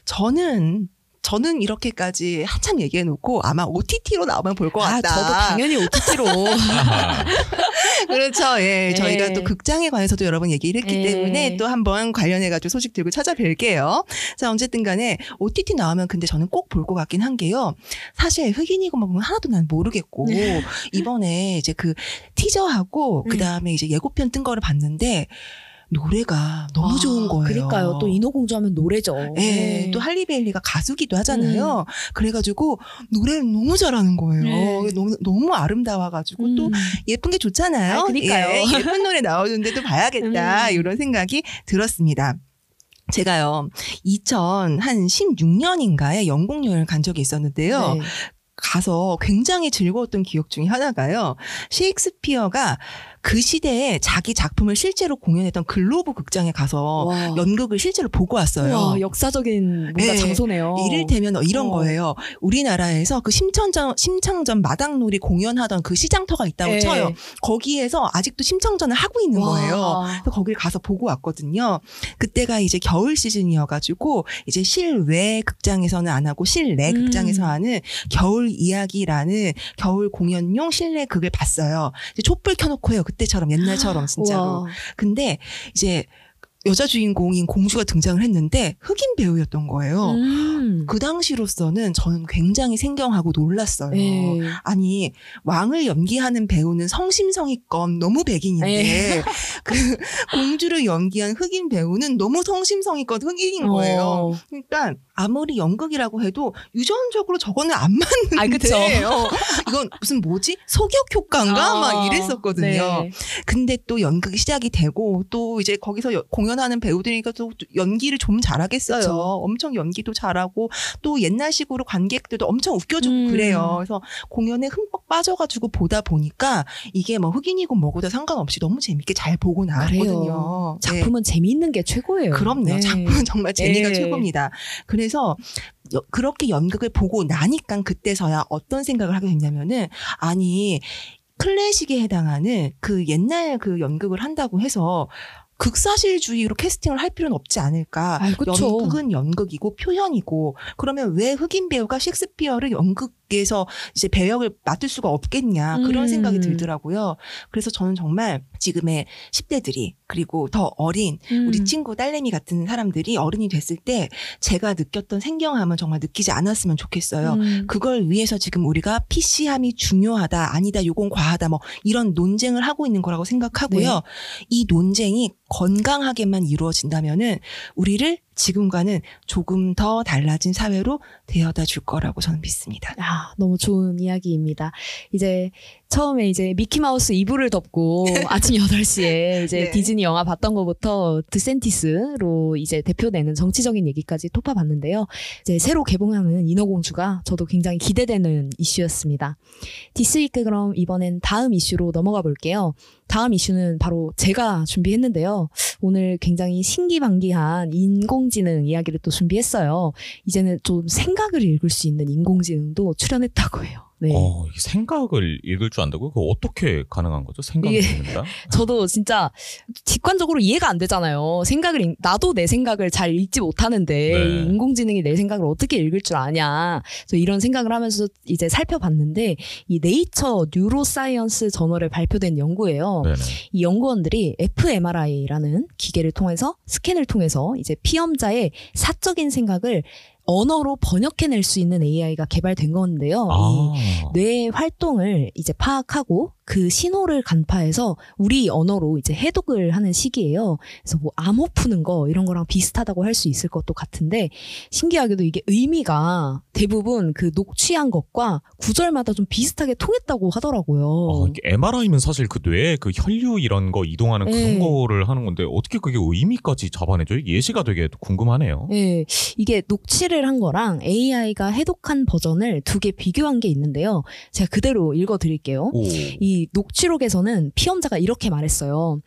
B: 저는 저는 이렇게까지 한참 얘기해 놓고 아마 OTT로 나오면 볼것
A: 아,
B: 같다.
A: 저도 당연히 OTT로.
B: 그렇죠. 예.
A: 네.
B: 저희가 또 극장에 관해서도 여러 번 얘기를 했기
A: 네.
B: 때문에 또 한번 관련해가지고 소식 들고 찾아뵐게요. 자, 어쨌든 간에 OTT 나오면 근데 저는 꼭 볼 것 같긴 한 게요. 사실 흑인이고 뭐 하나도 난 모르겠고
A: 네.
B: 이번에 이제 그 티저하고
A: 음.
B: 그 다음에 이제 예고편 뜬 거를 봤는데 노래가 너무
A: 아,
B: 좋은 거예요.
A: 그러니까요. 또 인어공주 하면 노래죠.
B: 예,
A: 네.
B: 또 할리베일리가 가수기도 하잖아요. 그래가지고 노래를 너무 잘하는 거예요.
A: 네.
B: 너무 너무 아름다워가지고 또
A: 음.
B: 예쁜 게 좋잖아요.
A: 아, 그니까요.
B: 예, 쁜 노래 나오는데도 봐야겠다
A: 음.
B: 이런 생각이 들었습니다. 제가요 2016년인가에 영국 여행을 간 적이 있었는데요.
A: 네.
B: 가서 굉장히 즐거웠던 기억 중에 하나가요. 셰익스피어가 그 시대에 자기 작품을 실제로 공연했던 글로브 극장에 가서
A: 와.
B: 연극을 실제로 보고 왔어요.
A: 와, 역사적인 뭔가
B: 네.
A: 장소네요.
B: 이를테면 이런
A: 어.
B: 거예요. 우리나라에서 그 심청전, 심청전 마당놀이 공연하던 그 시장터가 있다고
A: 네.
B: 쳐요. 거기에서 아직도 심청전을 하고 있는
A: 와.
B: 거예요. 그래서 거길 가서 보고 왔거든요. 그때가 이제 겨울 시즌이어가지고 이제 실외 극장에서는 안 하고 실내
A: 음.
B: 극장에서 하는 겨울 이야기라는 겨울 공연용 실내 극을 봤어요. 촛불 켜놓고 해요. 그때처럼 옛날처럼 진짜로.
A: 와.
B: 근데 이제 여자 주인공인 공주가 등장을 했는데 흑인 배우였던 거예요.
A: 음.
B: 그 당시로서는 저는 굉장히 생경하고 놀랐어요.
A: 네.
B: 아니 왕을 연기하는 배우는 성심성의껏 너무 백인인데
A: 네.
B: 그 공주를 연기한 흑인 배우는 너무 성심성의껏 흑인인 거예요.
A: 어.
B: 그러니까 아무리 연극이라고 해도 유전적으로 저거는 안 맞는데
A: 아, 그쵸.
B: 어, 이건 무슨 뭐지 소격 효과인가
A: 어.
B: 막 이랬었거든요.
A: 네.
B: 근데 또 연극이 시작이 되고 또 이제 거기서 여- 공연하는 배우들이니까 또 연기를 좀 잘하겠어요.
A: 그쵸.
B: 엄청 연기도 잘하고 또 옛날식으로 관객들도 엄청 웃겨주고
A: 음.
B: 그래요. 그래서 공연에 흠뻑 빠져가지고 보다 보니까 이게 뭐 흑인이고 뭐고 다 상관없이 너무 재밌게 잘 보고 나왔거든요.
A: 그래요.
B: 네.
A: 작품은 재미있는 게 최고예요.
B: 그럼요.
A: 네.
B: 작품은 정말 재미가
A: 네.
B: 최고입니다. 그래 서 여- 그렇게 연극을 보고 나니까 그때서야 어떤 생각을 하게 됐냐면은 아니 클래식에 해당하는 그 옛날 그 연극을 한다고 해서 극사실주의로 캐스팅을 할 필요는 없지 않을까.
A: 아.
B: 연극은 연극이고 표현이고 그러면 왜 흑인 배우가 셰익스피어를 연극 에서 이제 배역을 맡을 수가 없겠냐 그런
A: 음.
B: 생각이 들더라고요. 그래서 저는 정말 지금의 10대들이 그리고 더 어린
A: 음.
B: 우리 친구 딸내미 같은 사람들이 어른이 됐을 때 제가 느꼈던 생경함은 정말 느끼지 않았으면 좋겠어요.
A: 음.
B: 그걸 위해서 지금 우리가 PC함이 중요하다, 아니다, 요건 과하다, 뭐 이런 논쟁을 하고 있는 거라고 생각하고요.
A: 네.
B: 이 논쟁이 건강하게만 이루어진다면은 우리를 지금과는 조금 더 달라진 사회로 되어다 줄 거라고 저는 믿습니다.
A: 아, 너무 좋은 이야기입니다. 이제 처음에 이제 미키마우스 이불을 덮고 아침 8시에 이제
B: 네.
A: 디즈니 영화 봤던 것부터 디샌티스로 이제 대표되는 정치적인 얘기까지 톺아봤는데요. 이제 새로 개봉하는 인어공주가 저도 굉장히 기대되는 이슈였습니다. This Week 그럼 이번엔 다음 이슈로 넘어가 볼게요. 다음 이슈는 바로 제가 준비했는데요. 오늘 굉장히 신기방기한 인공지능 이야기를 또 준비했어요. 이제는 좀 생각을 읽을 수 있는 인공지능도 출현했다고 해요. 네.
C: 어, 생각을 읽을 줄 안다고요? 그거 어떻게 가능한 거죠? 생각을 읽는다?
A: 저도 진짜 직관적으로 이해가 안 되잖아요. 생각을 읽- 나도 내 생각을 잘 읽지 못하는데
C: 네.
A: 이 인공지능이 내 생각을 어떻게 읽을 줄 아냐. 그래서 이런 생각을 하면서 이제 살펴봤는데 이 Nature Neuroscience 저널에 발표된 연구예요.
C: 네네.
A: 이 연구원들이 fMRI라는 기계를 통해서 스캔을 통해서 이제 피험자의 사적인 생각을 언어로 번역해낼 수 있는 AI가 개발된 건데요. 이
C: 아.
A: 뇌의 활동을 이제 파악하고 그 신호를 간파해서 우리 언어로 이제 해독을 하는 시기예요. 그래서 뭐 암호 푸는 거 이런 거랑 비슷하다고 할 수 있을 것도 같은데 신기하게도 이게 의미가 대부분 그 녹취한 것과 구절마다 좀 비슷하게 통했다고 하더라고요.
C: 어, 이게 MRI면 사실 그 뇌에 그 혈류 이런 거 이동하는
A: 네.
C: 그런 거를 하는 건데 어떻게 그게 의미까지 잡아내죠? 예시가 되게 궁금하네요.
A: 예, 이게 녹취를 한 거랑 AI가 해독한 버전을 두 개 비교한 게 있는데요. 제가 그대로 읽어 드릴게요.
C: 오.
A: 이 녹취록에서는 피험자가 이렇게 말했어요.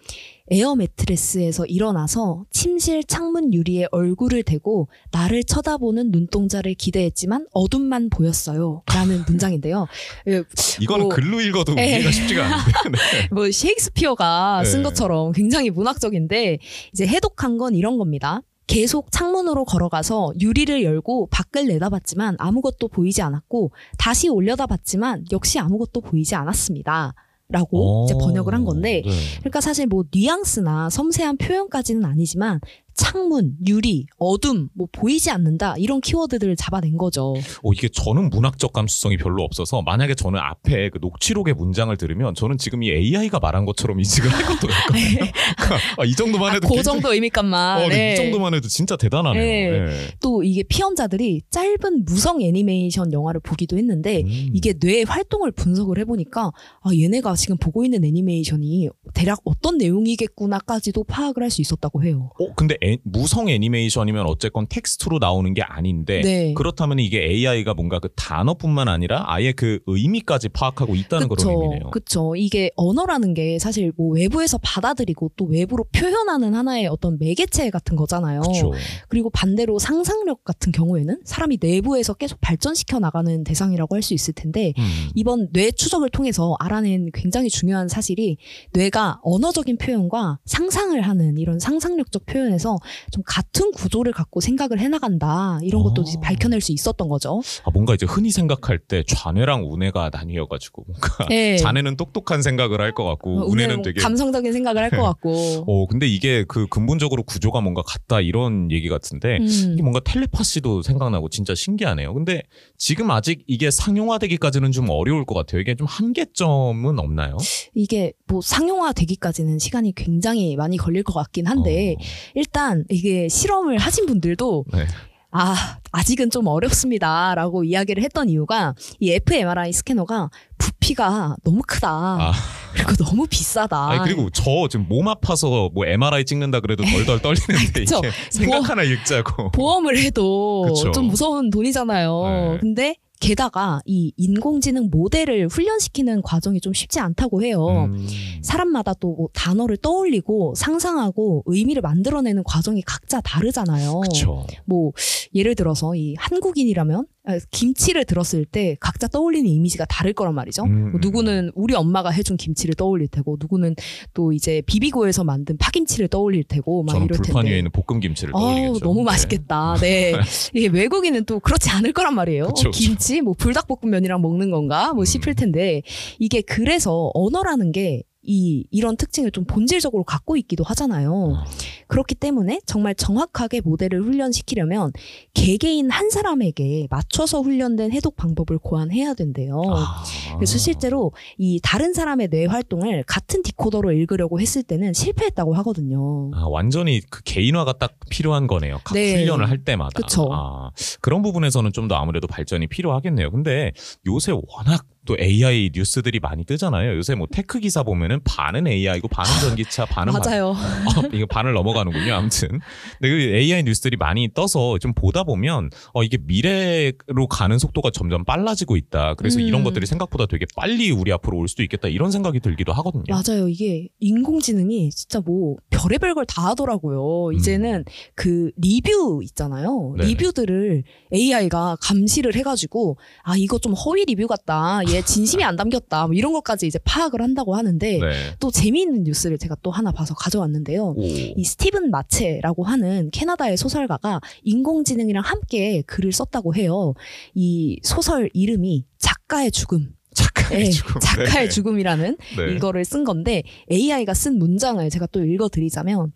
A: 에어 매트리스에서 일어나서 침실 창문 유리에 얼굴을 대고 나를 쳐다보는 눈동자를 기대했지만 어둠만 보였어요. 라는 문장인데요. 예,
C: 이거는
A: 뭐-
C: 글로 읽어도
A: 예.
C: 이해가 쉽지가 않은데. 네.
A: 뭐 셰익스피어가 쓴
C: 네.
A: 것처럼 굉장히 문학적인데 이제 해독한 건 이런 겁니다. 계속 창문으로 걸어가서 유리를 열고 밖을 내다봤지만 아무것도 보이지 않았고 다시 올려다봤지만 역시 아무것도 보이지 않았습니다. 라고 이제 번역을 한 건데
C: 네.
A: 그러니까 사실 뭐 뉘앙스나 섬세한 표현까지는 아니지만 창문, 유리, 어둠, 뭐 보이지 않는다 이런 키워드들을 잡아낸 거죠.
C: 어, 이게 저는 문학적 감수성이 별로 없어서 만약에 저는 앞에 그 녹취록의 문장을 들으면 저는 지금 이 AI가 말한 것처럼 인식을 할 것도 같거든요. 아, 이 정도만 해도
A: 그
C: 굉장히-
A: 정도 의미감만.
C: 어, 네.
A: 네.
C: 이 정도만 해도 진짜 대단하네요.
A: 네.
C: 네.
A: 또 이게 피험자들이 짧은 무성 애니메이션 영화를 보기도 했는데
C: 음.
A: 이게 뇌의 활동을 분석을 해보니까 아 얘네가 지금 보고 있는 애니메이션이 대략 어떤 내용이겠구나까지도 파악을 할 수 있었다고 해요.
C: 어, 근데 애- 무성 애니메이션이면 어쨌건 텍스트로 나오는 게 아닌데
A: 네.
C: 그렇다면 이게 AI가 뭔가 그 단어뿐만 아니라 아예 그 의미까지 파악하고 있다는 그런 의미네요.
A: 그쵸. 이게 언어라는 게 사실 뭐 외부에서 받아들이고 또 외부로 표현하는 하나의 어떤 매개체 같은 거잖아요.
C: 그렇죠.
A: 그리고 반대로 상상력 같은 경우에는 사람이 내부에서 계속 발전시켜 나가는 대상이라고 할 수 있을 텐데
C: 음.
A: 이번 뇌 추적을 통해서 알아낸 굉장히 중요한 사실이 뇌가 언어적인 표현과 상상을 하는 이런 상상력적 표현에서 하면서 좀 같은 구조를 갖고 생각을 해나간다 이런 것도
C: 어.
A: 이제 밝혀낼 수 있었던 거죠.
C: 아, 뭔가 이제 흔히 생각할 때 좌뇌랑 우뇌가 나뉘어가지고 뭔가
A: 네.
C: 자네는 똑똑한 생각을 할 것 같고
A: 어,
C: 우뇌는 되게
A: 감성적인 생각을 할 것 같고.
C: 어 근데 이게 그 근본적으로 구조가 뭔가 같다 이런 얘기 같은데
A: 음.
C: 이게 뭔가 텔레파시도 생각나고 진짜 신기하네요. 근데 지금 아직 이게 상용화되기까지는 좀 어려울 것 같아요. 이게 좀 한계점은 없나요?
A: 이게 뭐 상용화 되기까지는 시간이 굉장히 많이 걸릴 것 같긴 한데
C: 어,
A: 일단 이게 실험을 하신 분들도
C: 네.
A: 아 아직은 좀 어렵습니다 라고 이야기를 했던 이유가 이 fMRI 스캐너가 부피가 너무 크다
C: 아.
A: 그리고 너무 비싸다.
C: 아니 그리고 저 지금 몸 아파서 뭐 MRI 찍는다 그래도 덜덜 떨리는데. 이게 생각 하나 읽자고.
A: 보험을 해도
C: 그쵸.
A: 좀 무서운 돈이잖아요.
C: 네.
A: 근데 게다가 이 인공지능 모델을 훈련시키는 과정이 좀 쉽지 않다고 해요.
C: 음.
A: 사람마다 또 뭐 단어를 떠올리고 상상하고 의미를 만들어내는 과정이 각자 다르잖아요.
C: 그쵸.
A: 뭐 예를 들어서 이 한국인이라면 아, 김치를 들었을 때 각자 떠올리는 이미지가 다를 거란 말이죠.
C: 음.
A: 뭐 누구는 우리 엄마가 해준 김치를 떠올릴 테고 누구는 또 이제 비비고에서 만든 파김치를 떠올릴 테고 막 이럴
C: 불판
A: 텐데.
C: 위에 있는 볶음 김치를
A: 아우
C: 떠올리겠죠.
A: 너무
C: 네.
A: 맛있겠다. 네. 이게 외국인은 또 그렇지 않을 거란 말이에요.
C: 그쵸,
A: 어,
C: 그쵸.
A: 김치, 뭐 불닭볶음면이랑 먹는 건가, 뭐
C: 음.
A: 싶을 텐데 이게 그래서 언어라는 게 이 이런 특징을 좀 본질적으로 갖고 있기도 하잖아요.
C: 어.
A: 그렇기 때문에 정말 정확하게 모델을 훈련시키려면 개개인 한 사람에게 맞춰서 훈련된 해독 방법을 고안해야 된대요.
C: 아.
A: 그래서 실제로 이 다른 사람의 뇌 활동을 같은 디코더로 읽으려고 했을 때는 실패했다고 하거든요.
C: 아, 완전히 그 개인화가 딱 필요한 거네요. 각
A: 네.
C: 훈련을 할 때마다.
A: 그쵸.
C: 아, 그런 부분에서는 좀 더 아무래도 발전이 필요하겠네요. 근데 요새 워낙 또 AI 뉴스들이 많이 뜨잖아요. 요새 뭐 tech 기사 보면은 반은 AI고 반은 전기차, 반은
A: 맞아요.
C: 어, 이거 반을 넘어가는군요. 아무튼. 근데 그 AI 뉴스들이 많이 떠서 좀 보다 보면 어 이게 미래로 가는 속도가 점점 빨라지고 있다. 그래서
A: 음.
C: 이런 것들이 생각보다 되게 빨리 우리 앞으로 올 수도 있겠다. 이런 생각이 들기도 하거든요.
A: 맞아요. 이게 인공지능이 진짜 뭐 별의별 걸 다 하더라고요. 이제는 그 리뷰 있잖아요.
C: 음. 네네.
A: 리뷰들을 AI가 감시를 해가지고 아 이거 좀 허위 리뷰 같다. 얘 진심이 안 담겼다. 뭐 이런 것까지 이제 파악을 한다고 하는데
C: 네.
A: 또 재미있는 뉴스를 제가 또 하나 봐서 가져왔는데요.
C: 오.
A: 이 스티븐 마체라고 하는 캐나다의 소설가가 인공지능이랑 함께 글을 썼다고 해요. 이 소설 이름이 작가의 죽음.
C: 작가의
A: 네,
C: 죽음.
A: 작가의
C: 네.
A: 죽음이라는
C: 네.
A: 이거를 쓴 건데 AI가 쓴 문장을 제가 또 읽어드리자면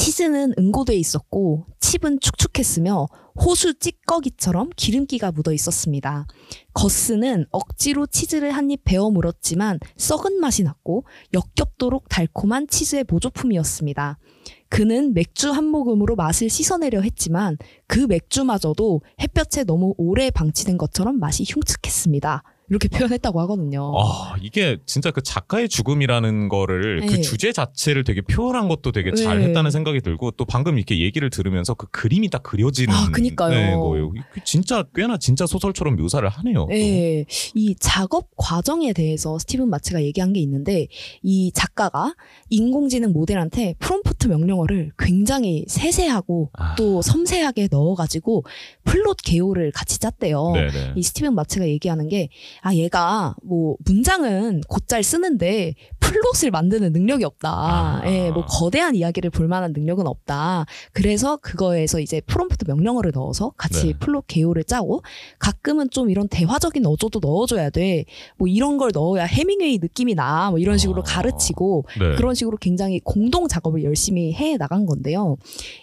A: 치즈는 응고돼 있었고 칩은 축축했으며 호수 찌꺼기처럼 기름기가 묻어 있었습니다. 거스는 억지로 치즈를 한 입 베어 물었지만 썩은 맛이 났고 역겹도록 달콤한 치즈의 모조품이었습니다. 그는 맥주 한 모금으로 맛을 씻어내려 했지만 그 맥주마저도 햇볕에 너무 오래 방치된 것처럼 맛이 흉측했습니다. 이렇게 표현했다고 하거든요.
C: 아, 이게 진짜 그 작가의 죽음이라는 거를 그
A: 네.
C: 주제 자체를 되게 표현한 것도 되게
A: 네.
C: 잘했다는 생각이 들고 또 방금 이렇게 얘기를 들으면서 그 그림이 딱 그려지는
A: 아, 그니까요.
C: 네, 거예요. 이게 진짜 꽤나 진짜 소설처럼 묘사를 하네요. 또.
A: 네, 이 작업 과정에 대해서 스티븐 마츠가 얘기한 게 있는데 이 작가가 인공지능 모델한테 프롬프트 명령어를 굉장히 세세하고
C: 아.
A: 또 섬세하게 넣어 가지고 플롯 개요를 같이 짰대요.
C: 네네.
A: 이 스티븐 마츠가 얘기하는 게, 아, 얘가 뭐 문장은 곧잘 쓰는데 플롯을 만드는 능력이 없다.
C: 아.
A: 예, 뭐 거대한 이야기를 볼 만한 능력은 없다. 그래서 그거에서 이제 프롬프트 명령어를 넣어서 같이
C: 네.
A: 플롯 개요를 짜고 가끔은 좀 이런 대화적인 어조도 넣어줘야 돼. 뭐 이런 걸 넣어야 헤밍웨이 느낌이 나. 뭐 이런 식으로
C: 아.
A: 가르치고
C: 네.
A: 그런 식으로 굉장히 공동 작업을 열심히 해 나간 건데요.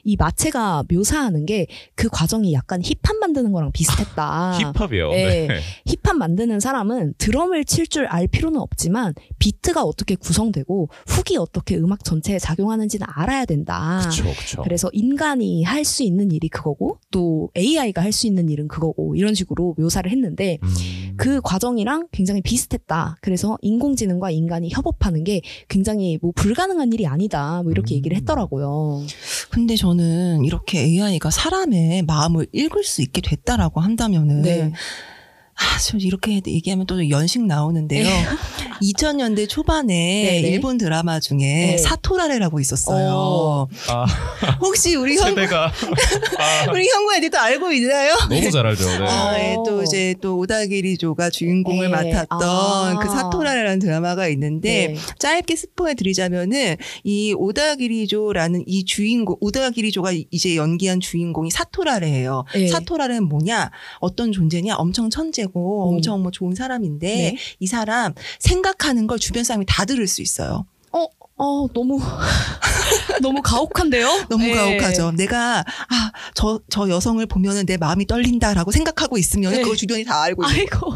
A: 이 마체가 묘사하는 게 그 과정이 약간 힙합 만드는 거랑 비슷했다.
C: 힙합이요.
A: 네.
C: 네.
A: 힙합 만드는 사람은 드럼을 칠 줄 알 필요는 없지만 비트가 어떻게 구성되고 훅이 어떻게 음악 전체에 작용하는지는 알아야 된다.
C: 그쵸, 그쵸.
A: 그래서 인간이 할 수 있는 일이 그거고 또 AI가 할 수 있는 일은 그거고 이런 식으로 묘사를 했는데
C: 음.
A: 그 과정이랑 굉장히 비슷했다. 그래서 인공지능과 인간이 협업하는 게 굉장히 뭐 불가능한 일이 아니다. 뭐 이렇게
C: 음.
A: 얘기를 했더라고요.
B: 근데 저는 이렇게 AI가 사람의 마음을 읽을 수 있게 됐다라고 한다면은
A: 네.
B: 아, 좀 이렇게 얘기하면 또 연식 나오는데요.
A: 네.
B: 2000년대 초반에
A: 네네.
B: 일본 드라마 중에
A: 네.
B: 사토라레라고 있었어요.
C: 아,
B: 혹시 우리 형
C: 세대가 아,
B: 우리 형구 애들도 알고 있나요?
C: 너무 잘 알죠. 네.
B: 아, 예,
A: 어.
B: 또 이제 또 오다기리조가 주인공을
A: 네.
B: 맡았던
A: 아.
B: 그 사토라라는 드라마가 있는데
A: 네.
B: 짧게 스포해 드리자면은 이 오다기리조라는 이 주인공 오다기리조가 이제 연기한 주인공이 사토라레예요.
A: 네.
B: 사토라레는 뭐냐? 어떤 존재냐? 엄청 천재 고
A: 음.
B: 엄청 뭐 좋은 사람인데
A: 네.
B: 이 사람 생각하는 걸 주변 사람이 다 들을 수 있어요.
A: 어, 너무, 너무 가혹한데요?
B: 너무
A: 네.
B: 가혹하죠. 내가 아 저 저 여성을 보면은 내 마음이 떨린다라고 생각하고 있으면
A: 네.
B: 그걸 주변이 다 알고 있는
A: 아이고.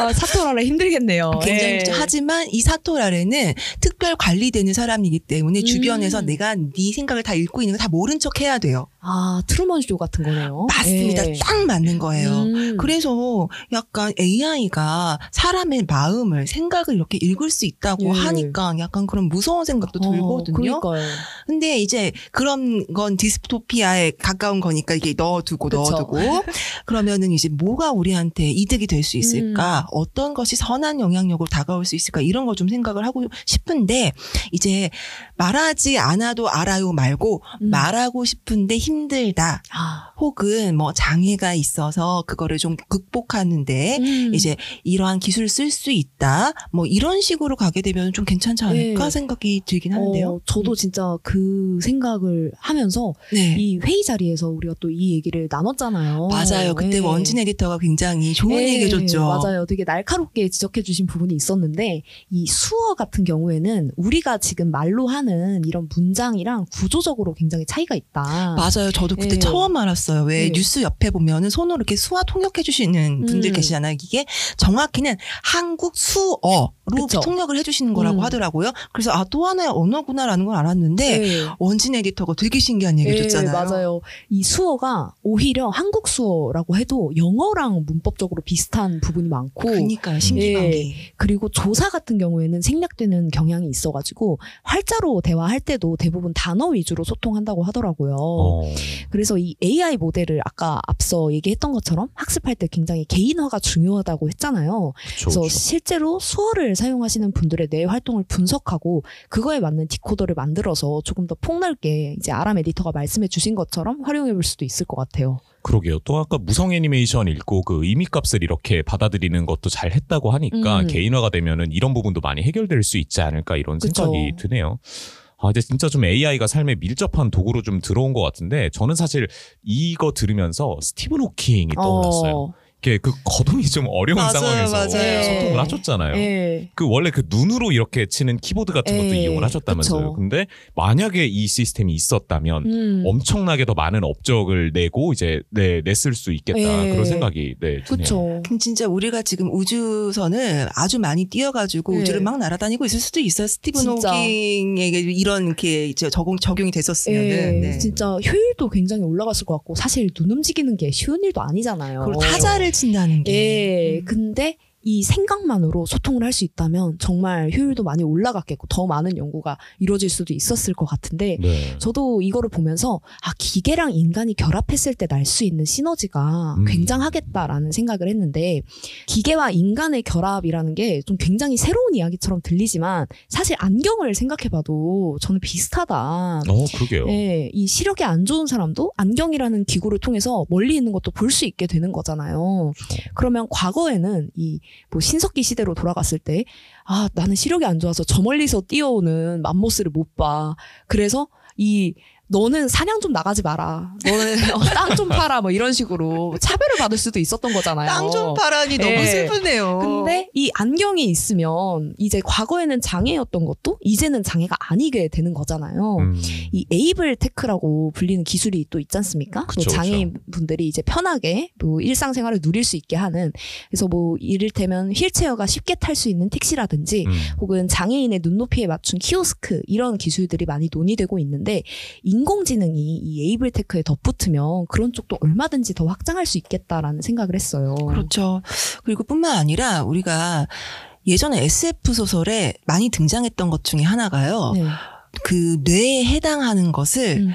A: 아, 사토라라 힘들겠네요.
B: 굉장히
A: 예.
B: 그렇죠. 하지만 이 사토라레는 특별 관리되는 사람이기 때문에
A: 음.
B: 주변에서 내가 네 생각을 다 읽고 있는 거 다 모른 척 해야 돼요.
A: 아, 트루먼 쇼 같은 거네요.
B: 맞습니다.
A: 예.
B: 딱 맞는 거예요.
A: 음.
B: 그래서 약간 AI가 사람의 마음을 생각을 이렇게 읽을 수 있다고
A: 예.
B: 하니까 약간 그런 무서운 생각도
A: 어,
B: 들거든요.
A: 그러니까요.
B: 근데 이제 그런 건 디스토피아에 가까운 거니까 이게 넣어두고
A: 그쵸.
B: 넣어두고 그러면은 이제 뭐가 우리한테 이득이 될수
A: 음.
B: 있을까? 어떤 것이 선한 영향력으로 다가올 수 있을까? 이런 거좀 생각을 하고 싶은데 이제 말하지 않아도 알아요 말고
A: 음.
B: 말하고 싶은데 힘들다.
A: 아,
B: 혹은 뭐 장애가 있어서 그거를 좀 극복하는데
A: 음.
B: 이제 이러한 기술을 쓸 수 있다. 뭐 이런 식으로 가게 되면 좀 괜찮지 않을까
A: 네.
B: 생각이 들긴 하는데요.
A: 어, 저도 진짜 그 생각을 하면서
B: 네.
A: 이 회의 자리에서 우리가 또 이 얘기를 나눴잖아요.
B: 맞아요. 그때
A: 예.
B: 원진 에디터가 굉장히 좋은
A: 예,
B: 얘기 해줬죠.
A: 맞아요. 되게 날카롭게 지적해 주신 부분이 있었는데 이 수어 같은 경우에는 우리가 지금 말로 하는 이런 문장이랑 구조적으로 굉장히 차이가 있다.
B: 맞아요. 저도 그때
A: 예.
B: 처음 알았어요. 왜
A: 예.
B: 뉴스 옆에 보면은 손으로 이렇게 수화 통역해 주시는 분들
A: 음.
B: 계시잖아요. 이게 정확히는 한국 수어로
A: 그쵸.
B: 통역을 해 주시는 거라고
A: 음.
B: 하더라고요. 그래서 아 또 하나의 언어구나라는 걸 알았는데
A: 예.
B: 원진 에디터가 되게 신기한 얘기
A: 예,
B: 해줬잖아요.
A: 맞아요. 이 수어가 오히려 한국 수어라고 해도 영어랑 문법적으로 비슷한 부분이 많고
B: 그러니까 신기한
A: 예.
B: 게.
A: 그리고 조사 같은 경우에는 생략되는 경향이 있어가지고 활자로 대화할 때도 대부분 단어 위주로 소통한다고 하더라고요.
C: 어.
A: 그래서 이 AI 모델을 아까 앞서 얘기했던 것처럼 학습할 때 굉장히 개인화가 중요하다고 했잖아요.
C: 그쵸,
A: 그래서
C: 그쵸.
A: 실제로 수어를 사용하시는 분들의 뇌 활동을 분석하고 그거에 맞는 디코더를 만들어서 조금 더 폭넓게 이제 아람 에디터가 말씀해 주신 것처럼 활용해 볼 수도 있을 것 같아요.
C: 그러게요. 또 아까 무성 애니메이션 읽고 그 의미 값을 이렇게 받아들이는 것도 잘 했다고 하니까
A: 음.
C: 개인화가 되면은 이런 부분도 많이 해결될 수 있지 않을까 이런
A: 그쵸.
C: 생각이 드네요. 아, 이제 진짜 좀 AI가 삶에 밀접한 도구로 좀 들어온 것 같은데 저는 사실 이거 들으면서 스티븐 호킹이 떠올랐어요.
A: 어,
C: 이게 그 거동이 좀 어려운
B: 맞아요,
C: 상황에서
B: 맞아요.
C: 소통을 하셨잖아요.
A: 예.
C: 그 원래 그 눈으로 이렇게 치는 키보드 같은 것도
A: 예,
C: 이용을 하셨다면서요.
A: 그쵸.
C: 근데 만약에 이 시스템이 있었다면
A: 음.
C: 엄청나게 더 많은 업적을 내고 이제 네, 냈을 수 있겠다
A: 예.
C: 그런 생각이 네, 드네요.
A: 그쵸.
B: 그럼 진짜 우리가 지금 우주선을 아주 많이 뛰어가지고
A: 네.
B: 우주를 막 날아다니고 있을 수도 있어요. 스티븐. 호킹에게 이런 이렇게 이제 적용 적용이 됐었으면은.
A: 예,
B: 네.
A: 진짜 효율도 굉장히 올라갔을 것 같고 사실 눈 움직이는 게 쉬운 일도 아니잖아요.
B: 그리고 타자를 친다는 게.
A: 예,
B: 음.
A: 근데 이 생각만으로 소통을 할 수 있다면 정말 효율도 많이 올라갔겠고 더 많은 연구가 이루어질 수도 있었을 것 같은데
C: 네.
A: 저도 이거를 보면서 아 기계랑 인간이 결합했을 때 날 수 있는 시너지가
C: 음.
A: 굉장하겠다라는 생각을 했는데 기계와 인간의 결합이라는 게 좀 굉장히 새로운 이야기처럼 들리지만 사실 안경을 생각해봐도 저는 비슷하다.
C: 어, 그러게요.
A: 예, 이 시력이 안 좋은 사람도 안경이라는 기구를 통해서 멀리 있는 것도 볼 수 있게 되는 거잖아요.
C: 그렇죠.
A: 그러면 과거에는 이뭐 신석기 시대로 돌아갔을 때, 아, 나는 시력이 안 좋아서 저 멀리서 뛰어오는 맘모스를 못 봐. 그래서 이 너는 사냥 좀 나가지 마라. 너는 어, 땅 좀 파라. 뭐 이런 식으로 차별을 받을 수도 있었던 거잖아요.
B: 땅 좀 파라니 너무
A: 예.
B: 슬프네요.
A: 근데 이 안경이 있으면 이제 과거에는 장애였던 것도 이제는 장애가 아니게 되는 거잖아요.
C: 음.
A: 이 able tech라고 불리는 기술이 또 있지 않습니까?
C: 그쵸,
A: 뭐 장애인 분들이 이제 편하게 뭐 일상생활을 누릴 수 있게 하는 그래서 뭐 이를테면 휠체어가 쉽게 탈 수 있는 택시라든지
C: 음.
A: 혹은 장애인의 눈높이에 맞춘 키오스크 이런 기술들이 많이 논의되고 있는데 인공지능이 이 able tech에 덧붙으면 그런 쪽도 얼마든지 더 확장할 수 있겠다라는 생각을 했어요.
B: 그렇죠. 그리고 뿐만 아니라 우리가 예전에 SF 소설에 많이 등장했던 것 중에 하나가요.
A: 네.
B: 그 뇌에 해당하는 것을
A: 음.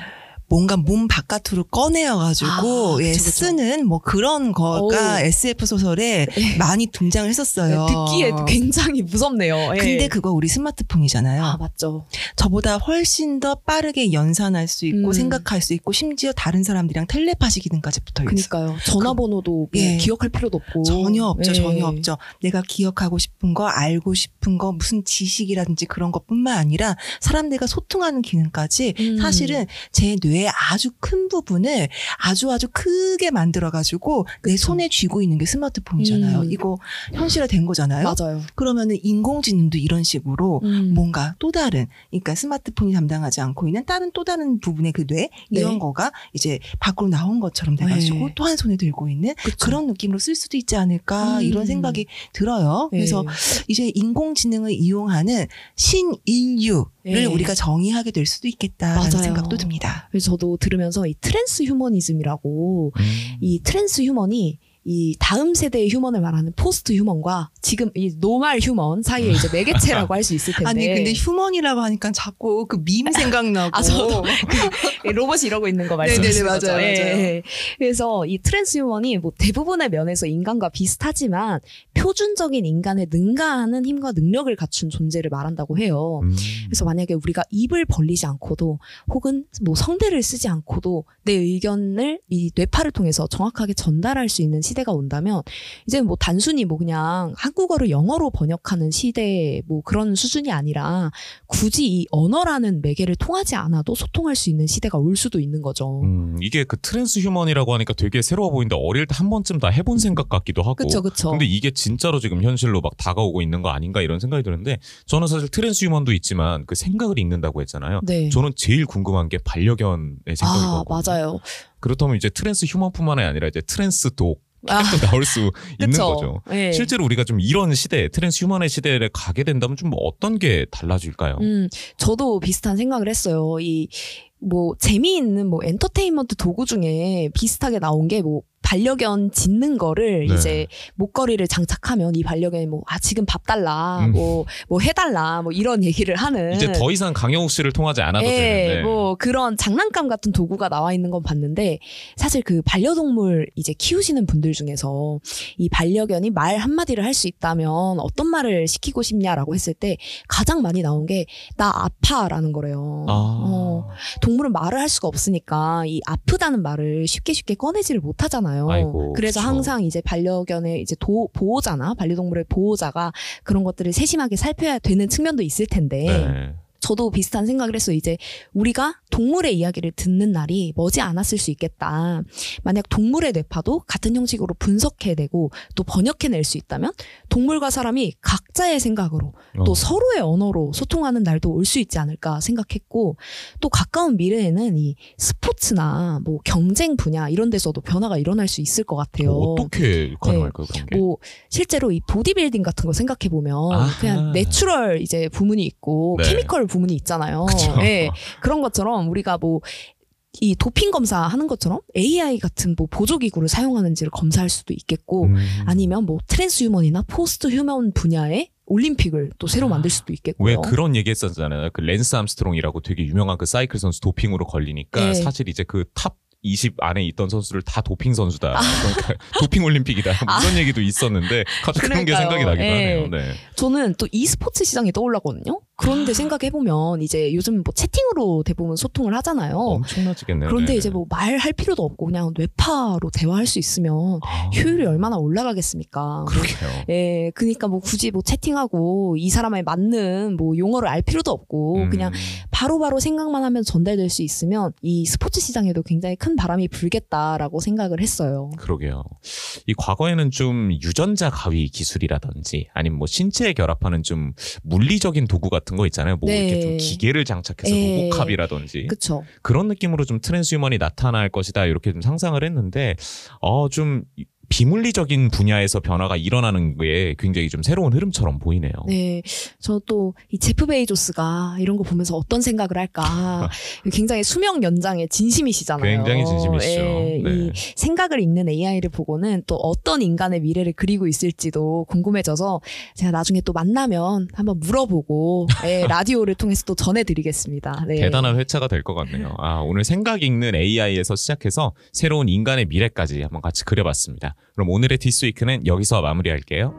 B: 뭔가 몸 바깥으로 꺼내어가지고
A: 아,
B: 예,
A: 그쵸.
B: 쓰는 뭐 그런 거가
A: 오.
B: SF 소설에
A: 네.
B: 많이 등장을 했었어요.
A: 듣기에 굉장히 무섭네요. 예.
B: 근데 그거 우리 스마트폰이잖아요.
A: 아 맞죠.
B: 저보다 훨씬 더 빠르게 연산할 수 있고
A: 음.
B: 생각할 수 있고 심지어 다른 사람들이랑 텔레파시 기능까지 붙어 있어요.
A: 그니까요. 전화번호도 뭐
B: 예.
A: 기억할 필요도 없고
B: 전혀 없죠,
A: 예.
B: 전혀 없죠. 내가 기억하고 싶은 거, 알고 싶은 거, 무슨 지식이라든지 그런 것뿐만 아니라 사람들과 소통하는 기능까지
A: 음.
B: 사실은 제 뇌의 아주 큰 부분을 아주 아주 크게 만들어가지고 내
A: 그쵸.
B: 손에 쥐고 있는 게 스마트폰이잖아요.
A: 음.
B: 이거 현실화된 거잖아요.
A: 맞아요.
B: 그러면은 인공지능도 이런 식으로
A: 음.
B: 뭔가 또 다른, 그러니까 스마트폰이 담당하지 않고 있는 다른 또 다른 부분의 그 뇌 이런
A: 네.
B: 거가 이제 밖으로 나온 것처럼 돼가지고
A: 네.
B: 또한 손에 들고 있는
A: 그쵸.
B: 그런 느낌으로 쓸 수도 있지 않을까
A: 음.
B: 이런 생각이 들어요.
A: 예.
B: 그래서 이제 인공지능을 이용하는 신인류 를
A: 예.
B: 우리가 정의하게 될 수도 있겠다라는
A: 맞아요.
B: 생각도 듭니다.
A: 그래서 저도 들으면서 이 transhumanism이라고
C: 음.
A: 이 transhuman이 이 다음 세대의 human을 말하는 posthuman과 지금 이 normal human 사이에 이제 매개체라고 할 수 있을 텐데
B: 아니 근데 human이라고 하니까 자꾸 그 밈 생각나고
A: 아, 저도. 이 로봇이 이러고 있는 거 말씀하시는
B: 네네네,
A: 거죠.
B: 맞아요,
A: 예,
B: 맞아요.
A: 예. 그래서 이 transhuman이 뭐 대부분의 면에서 인간과 비슷하지만 표준적인 인간에 능가하는 힘과 능력을 갖춘 존재를 말한다고 해요.
C: 음.
A: 그래서 만약에 우리가 입을 벌리지 않고도 혹은 뭐 성대를 쓰지 않고도 내 의견을 이 뇌파를 통해서 정확하게 전달할 수 있는 시대가 온다면 이제 뭐 단순히 뭐 그냥 한국어를 영어로 번역하는 시대 뭐 그런 수준이 아니라 굳이 이 언어라는 매개를 통하지 않아도 소통할 수 있는 시대가 올 수도 있는 거죠.
C: 음, 이게 그 transhuman이라고 하니까 되게 새로워 보이는데 어릴 때 한 번쯤 다 해본 생각 같기도 하고.
A: 그쵸 그쵸.
C: 근데 이게 진짜로 지금 현실로 막 다가오고 있는 거 아닌가 이런 생각이 드는데 저는 사실 transhuman도 있지만 그 생각을 읽는다고 했잖아요.
A: 네.
C: 저는 제일 궁금한 게 반려견의
A: 아
C: 생각이거든요.
A: 맞아요.
C: 그렇다면 이제 transhuman뿐만 아니라 이제 trans dog
A: 아,
C: 도 나올 수 있는
A: 그쵸.
C: 거죠.
A: 예.
C: 실제로 우리가 좀 이런 시대, transhuman의 시대를 가게 된다면 좀 어떤 게 달라질까요?
A: 음, 저도 비슷한 생각을 했어요. 이, 뭐, 재미있는 뭐, 엔터테인먼트 도구 중에 비슷하게 나온 게 뭐, 반려견 짖는 거를
C: 네.
A: 이제 목걸이를 장착하면 이 반려견이 뭐, 아, 지금 밥 달라,
C: 음.
A: 뭐, 뭐 해달라, 뭐 이런 얘기를 하는.
C: 이제 더 이상 강영욱 씨를 통하지 않아도
A: 예,
C: 되는데.
A: 뭐 그런 장난감 같은 도구가 나와 있는 건 봤는데 사실 그 반려동물 이제 키우시는 분들 중에서 이 반려견이 말 한마디를 할 수 있다면 어떤 말을 시키고 싶냐라고 했을 때 가장 많이 나온 게 나 아파라는 거래요.
C: 아.
A: 어, 동물은 말을 할 수가 없으니까 이 아프다는 말을 쉽게 쉽게 꺼내지를 못하잖아요.
C: 아이고,
A: 그래서
C: 그쵸.
A: 항상 이제 반려견의 이제 도, 보호자나 반려동물의 보호자가 그런 것들을 세심하게 살펴야 되는 측면도 있을 텐데
C: 네.
A: 저도 비슷한 생각을 했어요. 이제 우리가 동물의 이야기를 듣는 날이 머지 않았을 수 있겠다. 만약 동물의 뇌파도 같은 형식으로 분석해내고 또 번역해낼 수 있다면 동물과 사람이 각자의 생각으로 또
C: 어.
A: 서로의 언어로 소통하는 날도 올 수 있지 않을까 생각했고 또 가까운 미래에는 이 스포츠나 뭐 경쟁 분야 이런 데서도 변화가 일어날 수 있을 것 같아요.
C: 어떻게 가능할까요, 그런 게?
A: 뭐 실제로 이 보디빌딩 같은 거 생각해 보면
C: 아하.
A: 그냥 natural 이제 부문이 있고
C: 네.
A: chemical 부문 이 있잖아요.
C: 그쵸.
A: 예. 그런 것처럼 우리가 뭐 이 도핑 검사 하는 것처럼 AI 같은 뭐 보조 기구를 사용하는지를 검사할 수도 있겠고
C: 음.
A: 아니면 뭐 trans human이나 post human 분야의 올림픽을 또 새로 만들 수도 있겠고요.
C: 왜 그런 얘기 했었잖아요. 그 랜스 암스트롱이라고 되게 유명한 그 사이클 선수 도핑으로 걸리니까
A: 네.
C: 사실 이제 그 top 20 안에 있던 선수를 다 도핑 선수다. 그러니까 도핑 올림픽이다. 뭐 이런 얘기도 있었는데 갑자기 그런 게
A: 아.
C: 생각이 나기도
A: 예.
C: 하네요. 네.
A: 저는 또 e스포츠 시장이 떠올랐거든요.
C: 아.
A: 그런데 생각해 보면 이제 요즘 뭐 채팅으로 대부분 소통을 하잖아요.
C: 엄청나지겠네요.
A: 그런데
C: 네.
A: 이제 뭐 말할 필요도 없고 그냥 뇌파로 대화할 수 있으면
C: 아,
A: 효율이 얼마나 올라가겠습니까?
C: 그러게요.
A: 예, 그니까 뭐 굳이 뭐 채팅하고 이 사람에 맞는 뭐 용어를 알 필요도 없고
C: 음.
A: 그냥 바로 바로 생각만 하면 전달될 수 있으면 이 스포츠 시장에도 굉장히 큰 바람이 불겠다라고 생각을 했어요.
C: 그러게요. 이 과거에는 좀 유전자 가위 기술이라든지 아니면 뭐 신체에 결합하는 좀 물리적인 도구 같은 거 있잖아요. 뭐
A: 네.
C: 이렇게 좀 기계를 장착해서
A: 예.
C: 로보캅이라든지
A: 그쵸?
C: 그런 느낌으로 좀 트랜스휴먼이 나타날 것이다 이렇게 좀 상상을 했는데 어좀 비물리적인 분야에서 변화가 일어나는 게 굉장히 좀 새로운 흐름처럼 보이네요.
A: 네, 저 또 이 제프 베이조스가 이런 거 보면서 어떤 생각을 할까. 굉장히 수명 연장의 진심이시잖아요.
C: 굉장히 진심이시죠.
A: 예,
C: 네.
A: 이 생각을 읽는 AI를 보고는 또 어떤 인간의 미래를 그리고 있을지도 궁금해져서 제가 나중에 또 만나면 한번 물어보고 예, 라디오를 통해서 또 전해드리겠습니다. 네.
C: 대단한 회차가 될 것 같네요. 아, 오늘 생각 읽는 AI에서 시작해서 새로운 인간의 미래까지 한번 같이 그려봤습니다. 그럼 오늘의 디스위크는 여기서 마무리할게요.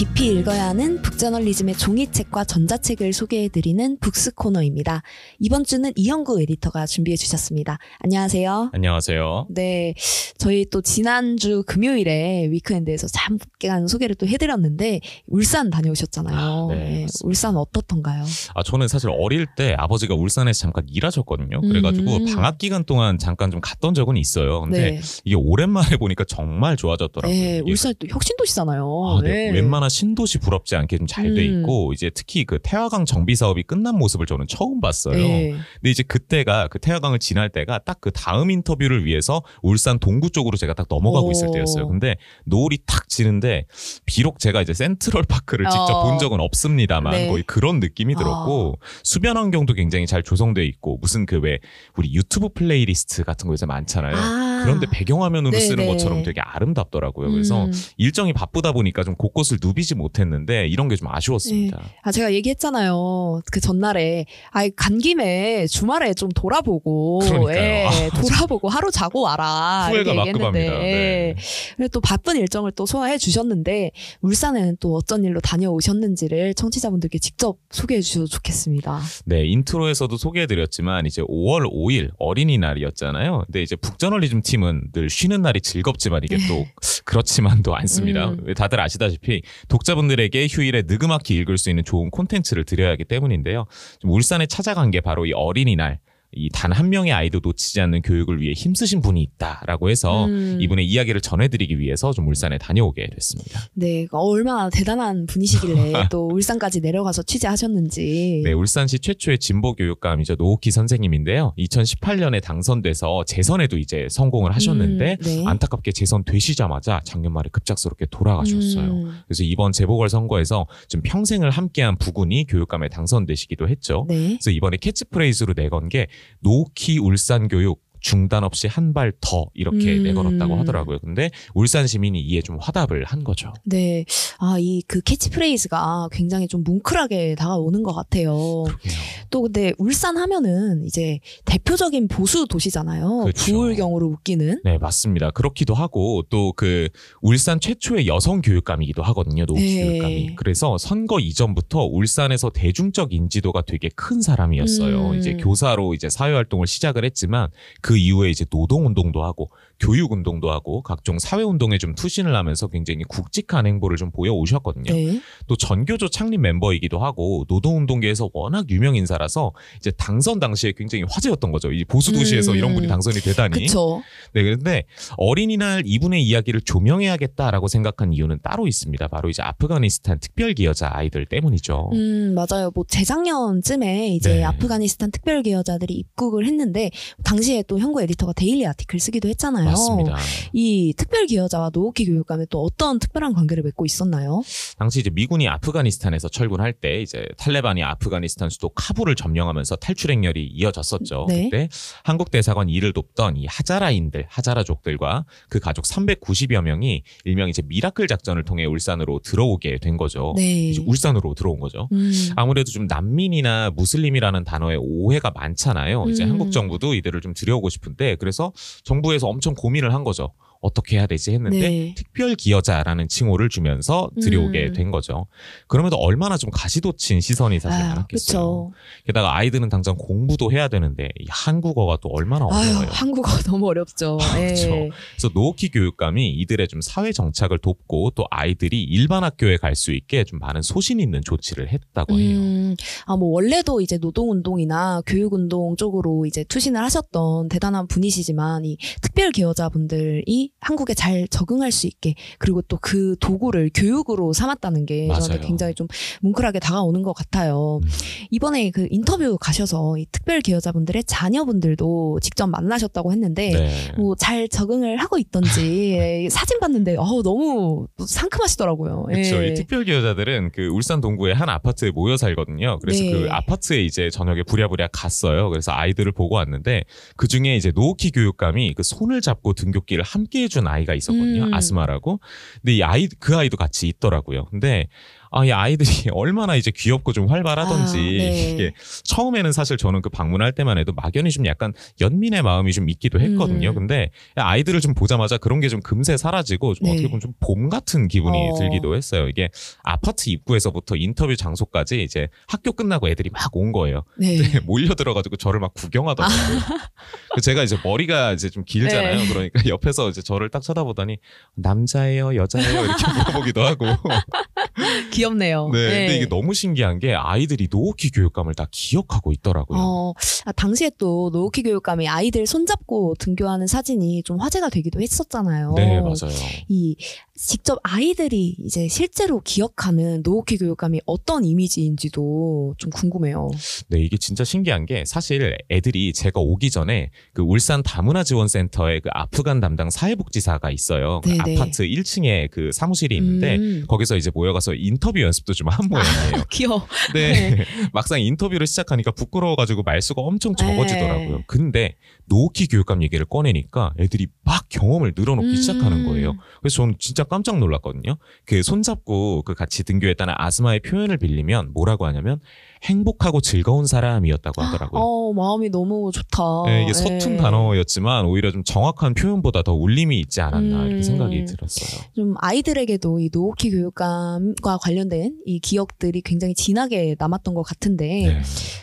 A: 깊이 읽어야 하는 북저널리즘의 종이책과 전자책을 소개해드리는 books 코너입니다. 이번 주는 이현구 에디터가 준비해 주셨습니다. 안녕하세요.
C: 안녕하세요.
A: 네, 저희 또 지난주 금요일에 weekend에서 잠깐 소개를 또 해드렸는데 울산 다녀오셨잖아요.
C: 아, 네,
A: 네. 울산 어떻던가요?
C: 아, 저는 사실 어릴 때 아버지가 울산에서 잠깐 일하셨거든요. 그래가지고
A: 음.
C: 방학 기간 동안 잠깐 좀 갔던 적은 있어요. 근데
A: 네,
C: 이게 오랜만에 보니까 정말 좋아졌더라고요.
A: 네, 울산 또 혁신도시잖아요.
C: 아, 네. 웬만한 신도시 부럽지 않게 좀 잘돼
A: 음.
C: 있고 이제 특히 그 태화강 정비 사업이 끝난 모습을 저는 처음 봤어요.
A: 네.
C: 근데 이제 그때가 그 태화강을 지날 때가 딱 그 다음 인터뷰를 위해서 울산 동구 쪽으로 제가 딱 넘어가고
A: 오.
C: 있을 때였어요. 근데 노을이 탁 지는데 비록 제가 이제 센트럴 파크를 직접
A: 어.
C: 본 적은 없습니다만
A: 네.
C: 거의 그런 느낌이 들었고 수변 환경도 굉장히 잘 조성돼 있고 무슨 그 왜 우리 유튜브 플레이리스트 같은 거 요새 많잖아요.
A: 아.
C: 그런데 배경화면으로
A: 네,
C: 쓰는
A: 네.
C: 것처럼 되게 아름답더라고요. 그래서
A: 음.
C: 일정이 바쁘다 보니까 좀 곳곳을 누비지 못했는데 이런 게 좀 아쉬웠습니다.
A: 아, 제가 얘기했잖아요. 그 전날에, 아, 간 김에 주말에 좀 돌아보고. 예,
C: 아,
A: 돌아보고 하루 자고 와라.
C: 후회가
A: 이렇게
C: 막급합니다.
A: 얘기했는데,
C: 네.
A: 예. 그리고 또 바쁜 일정을 또 소화해 주셨는데, 울산에는 또 어쩐 일로 다녀오셨는지를 청취자분들께 직접 소개해 주셔도 좋겠습니다.
C: 네, intro에서도 소개해드렸지만 이제 5월 5일 어린이날이었잖아요. 근데 이제 북저널리즘 팀은 늘 쉬는 날이 즐겁지만 이게 또 그렇지만도 않습니다.
A: 음.
C: 왜 다들 아시다시피 독자분들에게 휴일에 느그막히 읽을 수 있는 좋은 콘텐츠를 드려야 하기 때문인데요. 좀 울산에 찾아간 게 바로 이 어린이날. 이 단 한 명의 아이도 놓치지 않는 교육을 위해 힘쓰신 분이 있다라고 해서
A: 음.
C: 이분의 이야기를 전해드리기 위해서 좀 울산에 다녀오게 됐습니다.
A: 네, 얼마나 대단한 분이시길래 또 울산까지 내려가서 취재하셨는지.
C: 네, 울산시 최초의 진보 교육감이죠. 노옥희 선생님인데요. 2018년에 당선돼서 재선에도 이제 성공을 하셨는데
A: 음, 네.
C: 안타깝게 재선 되시자마자 작년 말에 급작스럽게 돌아가셨어요.
A: 음,
C: 그래서 이번 재보궐 선거에서 좀 평생을 함께한 부군이 교육감에 당선되시기도 했죠.
A: 네.
C: 그래서 이번에 캐치프레이즈로 내건 게 노옥희 울산 교육 중단 없이 한 발 더 이렇게
A: 음.
C: 내걸었다고 하더라고요. 근데 울산 시민이 이에 좀 화답을 한 거죠.
A: 네. 아, 이 그 캐치프레이즈가 굉장히 좀 뭉클하게 다가오는 것 같아요.
C: 그러게요.
A: 또 근데 울산 하면은 이제 대표적인 보수 도시잖아요.
C: 그렇죠.
A: 부울경으로 웃기는.
C: 네, 맞습니다. 그렇기도 하고 또 그 울산 최초의 여성 교육감이기도 하거든요. 노키
A: 네.
C: 교육감이. 그래서 선거 이전부터 울산에서 대중적 인지도가 되게 큰 사람이었어요.
A: 음.
C: 이제 교사로 이제 사회 활동을 시작을 했지만 그 이후에 이제 노동 운동도 하고 교육 운동도 하고 각종 사회 운동에 좀 투신을 하면서 굉장히 굵직한 행보를 좀 보여 오셨거든요.
A: 네.
C: 또 전교조 창립 멤버이기도 하고 노동 운동계에서 워낙 유명 인사라서 이제 당선 당시에 굉장히 화제였던 거죠. 이 보수 도시에서
A: 음.
C: 이런 분이 당선이 되다니.
A: 그쵸.
C: 네, 그런데 어린이날 이분의 이야기를 조명해야겠다라고 생각한 이유는 따로 있습니다. 바로 이제 아프가니스탄 특별 기여자 아이들 때문이죠.
A: 음, 맞아요. 뭐 재작년쯤에 이제
C: 네.
A: 아프가니스탄 특별 기여자들이 입국을 했는데 당시에 또 현구 에디터가 daily article 쓰기도 했잖아요.
C: 맞습니다.
A: 이 특별 기여자와 노옥희 교육감에 또 어떤 특별한 관계를 맺고 있었나요?
C: 당시 이제 미군이 아프가니스탄에서 철군할 때 이제 탈레반이 아프가니스탄 수도 카불을 점령하면서 탈출 행렬이 이어졌었죠.
A: 네.
C: 그때 한국 대사관 일을 돕던 이 하자라인들, 하자라족들과 그 가족 390여 명이 일명 이제 miracle 작전을 통해 울산으로 들어오게 된 거죠.
A: 네.
C: 울산으로 들어온 거죠.
A: 음.
C: 아무래도 좀 난민이나 무슬림이라는 단어에 오해가 많잖아요. 이제
A: 음.
C: 한국 정부도 이들을 좀 들여오고 싶은데 그래서 정부에서 엄청 고민을 한 거죠. 어떻게 해야 되지 했는데
A: 네.
C: 특별 기여자라는 칭호를 주면서 들여오게
A: 음.
C: 된 거죠. 그럼에도 얼마나 좀 가시돋친 시선이 사실
A: 아유,
C: 많았겠어요.
A: 그쵸.
C: 게다가 아이들은 당장 공부도 해야 되는데 이 한국어가 또 얼마나 어려워요.
A: 한국어 너무 어렵죠. 예.
C: 그렇죠. 그래서 노키 교육감이 이들의 좀 사회 정착을 돕고 또 아이들이 일반 학교에 갈 수 있게 좀 많은 소신 있는 조치를 했다고 해요.
A: 음, 아, 뭐, 원래도 이제 노동 운동이나 교육 운동 쪽으로 이제 투신을 하셨던 대단한 분이시지만, 이 특별 기여자분들이 한국에 잘 적응할 수 있게 그리고 또 그 도구를 교육으로 삼았다는 게 저한테
C: 맞아요.
A: 굉장히 좀 뭉클하게 다가오는 것 같아요.
C: 음.
A: 이번에 그 인터뷰 가셔서 이 특별 기여자분들의 자녀분들도 직접 만나셨다고 했는데
C: 네.
A: 뭐잘 적응을 하고 있던지 사진 봤는데 어우 너무 상큼하시더라고요.
C: 그렇죠.
A: 예.
C: 이 특별 기여자들은 그 울산 동구의 한 아파트에 모여 살거든요. 그래서
A: 네.
C: 그 아파트에 이제 저녁에 부랴부랴 갔어요. 그래서 아이들을 보고 왔는데 그 중에 이제 노키 교육감이 그 손을 잡고 등굣길을 함께 해준 아이가 있었거든요.
A: 음.
C: 아스마라고. 근데 이 아이 그 아이도 같이 있더라고요. 근데 아, 이 아이들이 얼마나 이제 귀엽고 좀 활발하던지
A: 아, 네.
C: 이게 처음에는 사실 저는 그 방문할 때만 해도 막연히 좀 약간 연민의 마음이 좀 있기도 했거든요.
A: 음.
C: 근데 아이들을 좀 보자마자 그런 게 좀 금세 사라지고 좀
A: 네.
C: 어떻게 보면 좀 봄 같은 기분이
A: 어.
C: 들기도 했어요. 이게 아파트 입구에서부터 인터뷰 장소까지 이제 학교 끝나고 애들이 막 온 거예요.
A: 네.
C: 몰려 들어가가지고 저를 막 구경하더라고요. 그 제가 이제 머리가 이제 좀 길잖아요.
A: 네.
C: 그러니까 옆에서 이제 저를 딱 쳐다보더니 남자예요, 여자예요 이렇게 물어보기도 하고.
A: 귀엽네요.
C: 네,
A: 네.
C: 근데 이게 너무 신기한 게 아이들이 노옥희 교육감을 다 기억하고 있더라고요.
A: 어, 아, 당시에 또 노옥희 교육감이 아이들 손잡고 등교하는 사진이 좀 화제가 되기도 했었잖아요.
C: 네, 맞아요.
A: 이 직접 아이들이 이제 실제로 기억하는 노옥희 교육감이 어떤 이미지인지도 좀 궁금해요.
C: 네, 이게 진짜 신기한 게 사실 애들이 제가 오기 전에 그 울산 다문화 지원센터에 그 아프간 담당 사회복지사가 있어요. 그
A: 네네.
C: 아파트 1층에 그 사무실이 있는데
A: 음.
C: 거기서 이제 모여가서 인터뷰 연습도 좀 한 모양이에요.
A: 귀여워.
C: 근데 막상 인터뷰를 시작하니까 부끄러워가지고 말수가 엄청 적어지더라고요.
A: 네.
C: 근데 노키 교육감 얘기를 꺼내니까 애들이 막 경험을 늘어놓기
A: 음.
C: 시작하는 거예요. 그래서 저는 진짜 깜짝 놀랐거든요. 그 손잡고 그 같이 등교했다는 아스마의 표현을 빌리면 뭐라고 하냐면 행복하고 즐거운 사람이었다고 하더라고요.
A: 어, 마음이 너무 좋다.
C: 네, 이게 서툰
A: 네.
C: 단어였지만 오히려 좀 정확한 표현보다 더 울림이 있지 않았나 이렇게
A: 음.
C: 생각이 들었어요.
A: 좀 아이들에게도 이 노우키 교육감과 관련된 이 기억들이 굉장히 진하게 남았던 것 같은데
C: 네.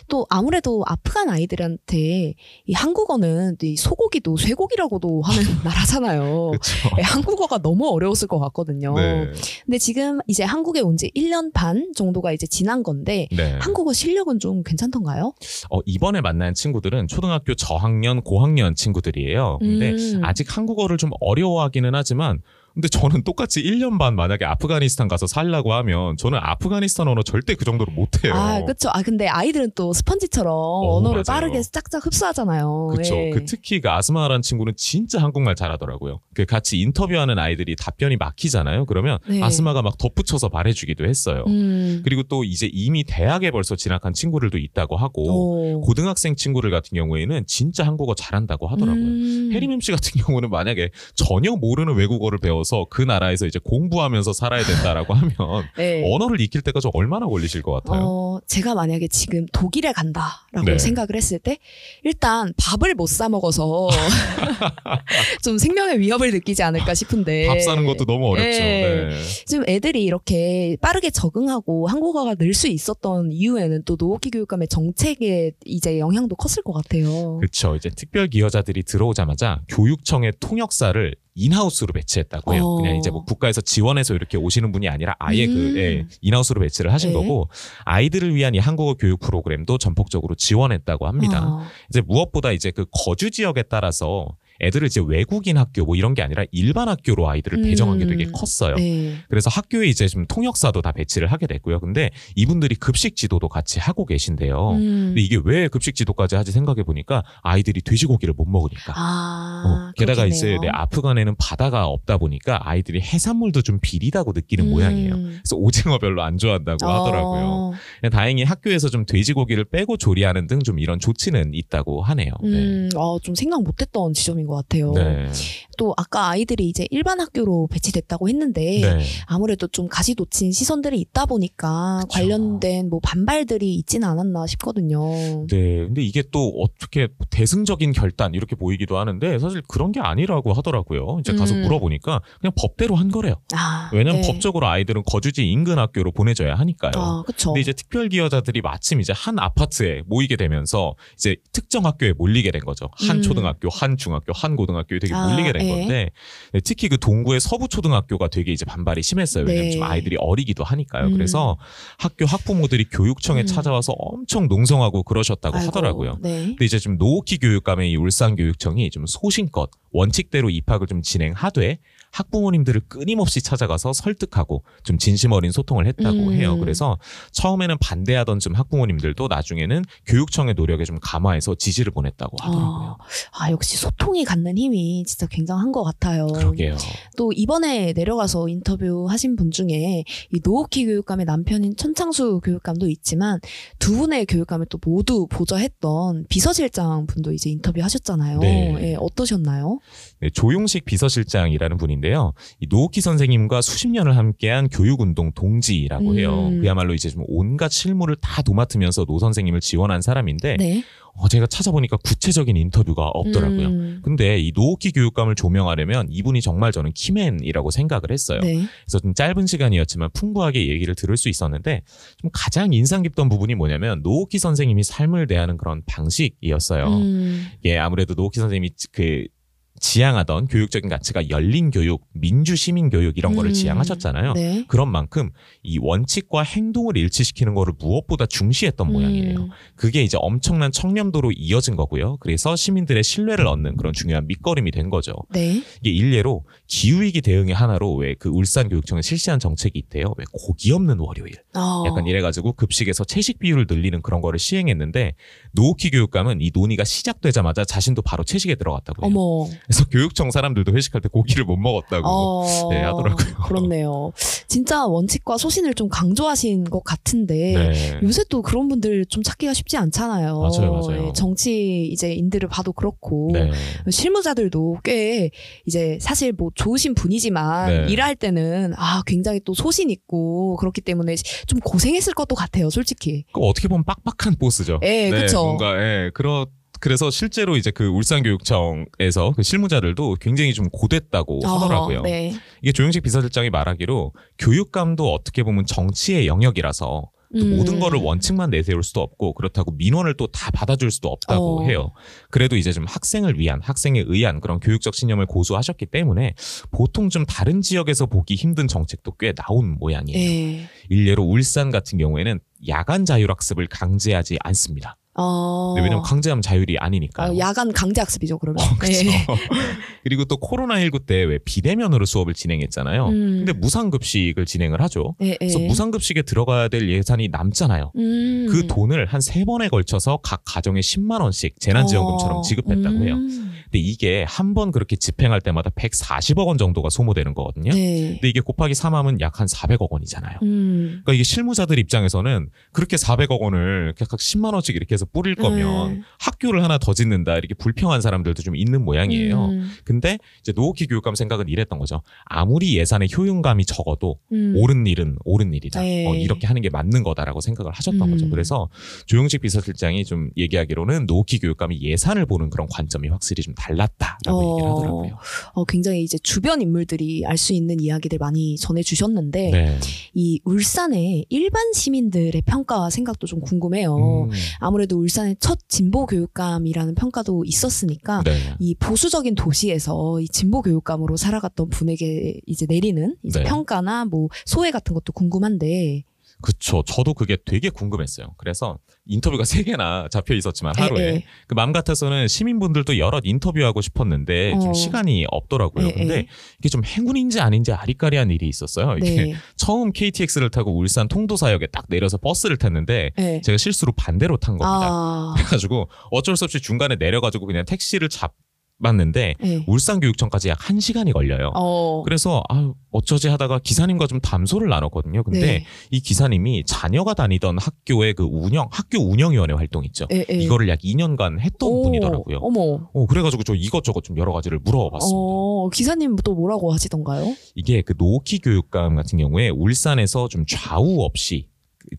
A: 또 아무래도 아프간 아이들한테 이 한국어는 이 소고기도 쇠고기라고도 하는 나라잖아요. 네, 한국어가 너무 어려웠을 것 같거든요.
C: 네.
A: 근데 지금 이제 한국에 온 지 1년 반 정도가 이제 지난 건데
C: 네.
A: 한국어 실력은 좀 괜찮던가요?
C: 어, 이번에 만난 친구들은 초등학교 저학년, 고학년 친구들이에요. 근데
A: 음.
C: 아직 한국어를 좀 어려워하기는 하지만 근데 저는 똑같이 1년 반 만약에 아프가니스탄 가서 살라고 하면 저는 아프가니스탄 언어 절대 그 정도로 못해요.
A: 아, 그쵸. 아, 근데 아이들은 또 스펀지처럼 언어를
C: 맞아요.
A: 빠르게 짝짝 흡수하잖아요.
C: 그쵸.
A: 예.
C: 그 특히 그 아스마라는 친구는 진짜 한국말 잘하더라고요. 그 같이 인터뷰하는 아이들이 답변이 막히잖아요. 그러면
A: 네.
C: 아스마가 막 덧붙여서 말해주기도 했어요.
A: 음.
C: 그리고 또 이제 이미 대학에 벌써 진학한 친구들도 있다고 하고
A: 오.
C: 고등학생 친구들 같은 경우에는 진짜 한국어 잘한다고 하더라고요.
A: 음.
C: 해림 MC 같은 경우는 만약에 전혀 모르는 외국어를 배워 서 그 나라에서 이제 공부하면서 살아야 된다라고 하면
A: 네.
C: 언어를 익힐 때까지 얼마나 걸리실 것 같아요?
A: 어, 제가 만약에 지금 독일에 간다라고
C: 네.
A: 생각을 했을 때 일단 밥을 못 사 먹어서 좀 생명의 위협을 느끼지 않을까 싶은데
C: 밥 사는 것도 너무 어렵죠.
A: 네.
C: 네.
A: 지금 애들이 이렇게 빠르게 적응하고 한국어가 늘 수 있었던 이유에는 또 노옥희 교육감의 정책에 이제 영향도 컸을 것 같아요.
C: 그렇죠. 이제 특별 기여자들이 들어오자마자 교육청의 통역사를 in-house로 배치했다고 해요.
A: 어.
C: 그냥 이제 뭐 국가에서 지원해서 이렇게 오시는 분이 아니라 아예
A: 음.
C: 그 예, in-house로 배치를 하신
A: 네.
C: 거고 아이들을 위한 이 한국어 교육 프로그램도 전폭적으로 지원했다고 합니다.
A: 어.
C: 이제 무엇보다 이제 그 거주 지역에 따라서 애들을 이제 외국인 학교 뭐 이런 게 아니라 일반 학교로 아이들을
A: 음.
C: 배정한 게 되게 컸어요.
A: 네.
C: 그래서 학교에 이제 좀 통역사도 다 배치를 하게 됐고요. 근데 이분들이 급식 지도도 같이 하고 계신데요.
A: 음.
C: 근데 이게 왜 급식 지도까지 하지 생각해 보니까 아이들이 돼지고기를 못 먹으니까.
A: 아,
C: 어, 게다가 이제
A: 그렇겠네요.
C: 네, 아프간에는 바다가 없다 보니까 아이들이 해산물도 좀 비리다고 느끼는 모양이에요.
A: 음.
C: 그래서 오징어 별로 안 좋아한다고 하더라고요.
A: 어.
C: 그냥 다행히 학교에서 좀 돼지고기를 빼고 조리하는 등 좀 이런 조치는 있다고 하네요.
A: 음, 어, 좀 생각 못했던 지점인 것 같아요.
C: 네.
A: 또 아까 아이들이 이제 일반 학교로 배치됐다고 했는데
C: 네.
A: 아무래도 좀 가시 놓친 시선들이 있다 보니까
C: 그쵸.
A: 관련된 뭐 반발들이 있지는 않았나 싶거든요.
C: 네. 근데 이게 또 어떻게 대승적인 결단 이렇게 보이기도 하는데 사실 그런 게 아니라고 하더라고요. 이제 가서
A: 음.
C: 물어보니까 그냥 법대로 한 거래요.
A: 아,
C: 왜냐면
A: 네.
C: 법적으로 아이들은 거주지 인근 학교로 보내줘야 하니까요.
A: 아, 그쵸.
C: 근데 이제 특별 기여자들이 마침 이제 한 아파트에 모이게 되면서 이제 특정 학교에 몰리게 된 거죠. 한
A: 음.
C: 초등학교, 한 중학교, 한 고등학교에 되게
A: 아,
C: 몰리게 된
A: 예.
C: 건데 네, 특히 그 동구의 서부 초등학교가 되게 이제 반발이 심했어요. 왜냐면
A: 네.
C: 좀 아이들이 어리기도 하니까요.
A: 음.
C: 그래서 학교 학부모들이 교육청에
A: 음.
C: 찾아와서 엄청 농성하고 그러셨다고
A: 아이고,
C: 하더라고요.
A: 네.
C: 근데 이제 좀 노오키 교육감의 이 울산 교육청이 좀 소신껏 원칙대로 입학을 좀 진행하되 학부모님들을 끊임없이 찾아가서 설득하고 좀 진심 어린 소통을 했다고
A: 음.
C: 해요. 그래서 처음에는 반대하던 좀 학부모님들도 나중에는 교육청의 노력에 좀 감화해서 지지를 보냈다고 하더라고요.
A: 아, 아, 역시 소통이 갖는 힘이 진짜 굉장한 것 같아요.
C: 그러게요.
A: 또 이번에 내려가서 인터뷰 하신 분 중에 이 노옥희 교육감의 남편인 천창수 교육감도 있지만 두 분의 교육감을 또 모두 보좌했던 비서실장 분도 이제 인터뷰 하셨잖아요.
C: 네.
A: 예, 어떠셨나요?
C: 네, 조용식 비서실장이라는 분인데 요. 이 노옥희 선생님과 수십 년을 함께한 교육운동 동지라고 해요.
A: 음.
C: 그야말로 이제 좀 온갖 실무를 다 도맡으면서 노 선생님을 지원한 사람인데
A: 네.
C: 어, 제가 찾아보니까 구체적인 인터뷰가 없더라고요.
A: 음,
C: 근데 이 노옥희 교육감을 조명하려면 이분이 정말 저는 key man이라고 생각을 했어요.
A: 네.
C: 그래서 좀 짧은 시간이었지만 풍부하게 얘기를 들을 수 있었는데 좀 가장 인상 깊던 부분이 뭐냐면 노옥희 선생님이 삶을 대하는 그런 방식이었어요.
A: 음,
C: 예, 아무래도 노옥희 선생님이 그 지향하던 교육적인 가치가 열린 교육, 민주 시민 교육 이런 거를
A: 음,
C: 지향하셨잖아요.
A: 네.
C: 그런 만큼 이 원칙과 행동을 일치시키는 거를 무엇보다 중시했던 모양이에요.
A: 음,
C: 그게 이제 엄청난 청렴도로 이어진 거고요. 그래서 시민들의 신뢰를 얻는 그런 중요한 밑거름이 된 거죠.
A: 네.
C: 이게 일례로 기후 위기 대응의 하나로 왜 그 울산 교육청에 실시한 정책이 있대요. 왜 고기 없는 월요일.
A: 어,
C: 약간 이래 가지고 급식에서 채식 비율을 늘리는 그런 거를 시행했는데 노오키 교육감은 이 논의가 시작되자마자 자신도 바로 채식에 들어갔다고 해요.
A: 어머.
C: 그래서 교육청 사람들도 회식할 때 고기를 못 먹었다고.
A: 어,
C: 네, 하더라고요.
A: 그렇네요. 진짜 원칙과 소신을 좀 강조하신 것 같은데
C: 네.
A: 요새 또 그런 분들 좀 찾기가 쉽지 않잖아요.
C: 맞아요, 맞아요.
A: 예, 정치 이제 인들을 봐도 그렇고
C: 네.
A: 실무자들도 꽤 이제 사실 뭐 좋으신 분이지만
C: 네.
A: 일할 때는 아 굉장히 또 소신 있고 그렇기 때문에 좀 고생했을 것도 같아요, 솔직히.
C: 그 어떻게 보면 빡빡한 보스죠.
A: 예, 그쵸.
C: 뭔가 예, 그런 그래서 실제로 이제 그 울산교육청에서 그 실무자들도 굉장히 좀 고됐다고 하더라고요.
A: 어, 네.
C: 이게 조영식 비서실장이 말하기로 교육감도 어떻게 보면 정치의 영역이라서 또
A: 음.
C: 모든 거를 원칙만 내세울 수도 없고 그렇다고 민원을 또 다 받아줄 수도 없다고
A: 어.
C: 해요. 그래도 이제 좀 학생을 위한 학생에 의한 그런 교육적 신념을 고수하셨기 때문에 보통 좀 다른 지역에서 보기 힘든 정책도 꽤 나온 모양이에요.
A: 예.
C: 일례로 울산 같은 경우에는 야간 자율학습을 강제하지 않습니다.
A: 어.
C: 네, 왜냐면 강제하면 자율이 아니니까요.
A: 아, 야간 강제 학습이죠, 그러면.
C: 어, 그쵸.
A: 예.
C: 그리고 또 코로나19 때 왜 비대면으로 수업을 진행했잖아요.
A: 음.
C: 근데 무상급식을 진행을 하죠.
A: 예, 예.
C: 그래서 무상급식에 들어가야 될 예산이 남잖아요.
A: 음.
C: 그 돈을 한 세 번에 걸쳐서 각 가정에 10만 원씩 재난지원금처럼
A: 어.
C: 지급했다고 해요.
A: 음.
C: 근데 이게 한 번 그렇게 집행할 때마다 140억 원 정도가 소모되는 거거든요.
A: 네.
C: 근데 이게 곱하기 3하면 약 한 400억 원이잖아요.
A: 음.
C: 그러니까 이게 실무자들 입장에서는 그렇게 400억 원을 각 10만 원씩 이렇게 해서 뿌릴 거면
A: 음.
C: 학교를 하나 더 짓는다 이렇게 불평한 사람들도 좀 있는 모양이에요.
A: 음.
C: 근데 이제 노옥희 교육감 생각은 이랬던 거죠. 아무리 예산의 효용감이 적어도
A: 음.
C: 옳은 일은 옳은 일이다.
A: 네.
C: 어, 이렇게 하는 게 맞는 거다라고 생각을 하셨던
A: 음.
C: 거죠. 그래서 조영식 비서실장이 좀 얘기하기로는 노오키 교육감이 예산을 보는 그런 관점이 확실히 좀 달랐다라고
A: 어.
C: 얘기를 하더라고요.
A: 어, 굉장히 이제 주변 인물들이 알 수 있는 이야기들 많이 전해주셨는데
C: 네.
A: 이 울산의 일반 시민들의 평가와 생각도 좀 궁금해요.
C: 음,
A: 아무래도 울산의 첫 진보 교육감이라는 평가도 있었으니까
C: 네.
A: 이 보수적인 도시에서 이 진보 교육감으로 살아갔던 분에게 이제 내리는 이제
C: 네.
A: 평가나 뭐 소회 같은 것도 궁금한데
C: 그쵸. 저도 그게 되게 궁금했어요. 그래서 인터뷰가 세 개나 잡혀 있었지만 하루에
A: 에, 에.
C: 그 마음 같아서는 시민분들도 여럿 인터뷰하고 싶었는데
A: 어.
C: 좀 시간이 없더라고요.
A: 에,
C: 근데
A: 에.
C: 이게 좀 행운인지 아닌지 아리까리한 일이 있었어요. 이게
A: 네.
C: 처음 KTX를 타고 울산 통도사역에 딱 내려서 버스를 탔는데
A: 네.
C: 제가 실수로 반대로 탄 겁니다.
A: 아,
C: 그래가지고 어쩔 수 없이 중간에 내려가지고 그냥 택시를 잡 았는데
A: 네.
C: 울산 교육청까지 약 1시간이 걸려요.
A: 어,
C: 그래서 아 어쩌지 하다가 기사님과 좀 담소를 나눴거든요. 근데
A: 네.
C: 이 기사님이 자녀가 다니던 학교의 그 운영 학교 운영 위원회 활동 있죠.
A: 에, 에.
C: 이거를 약 2년간 했던
A: 예, 오,
C: 분이더라고요.
A: 어머.
C: 어, 그래 가지고 저 이것저것 좀 여러 가지를 물어봤습니다.
A: 어, 기사님 또 뭐라고 하시던가요?
C: 이게 그 노키 교육감 같은 경우에 울산에서 좀 좌우 없이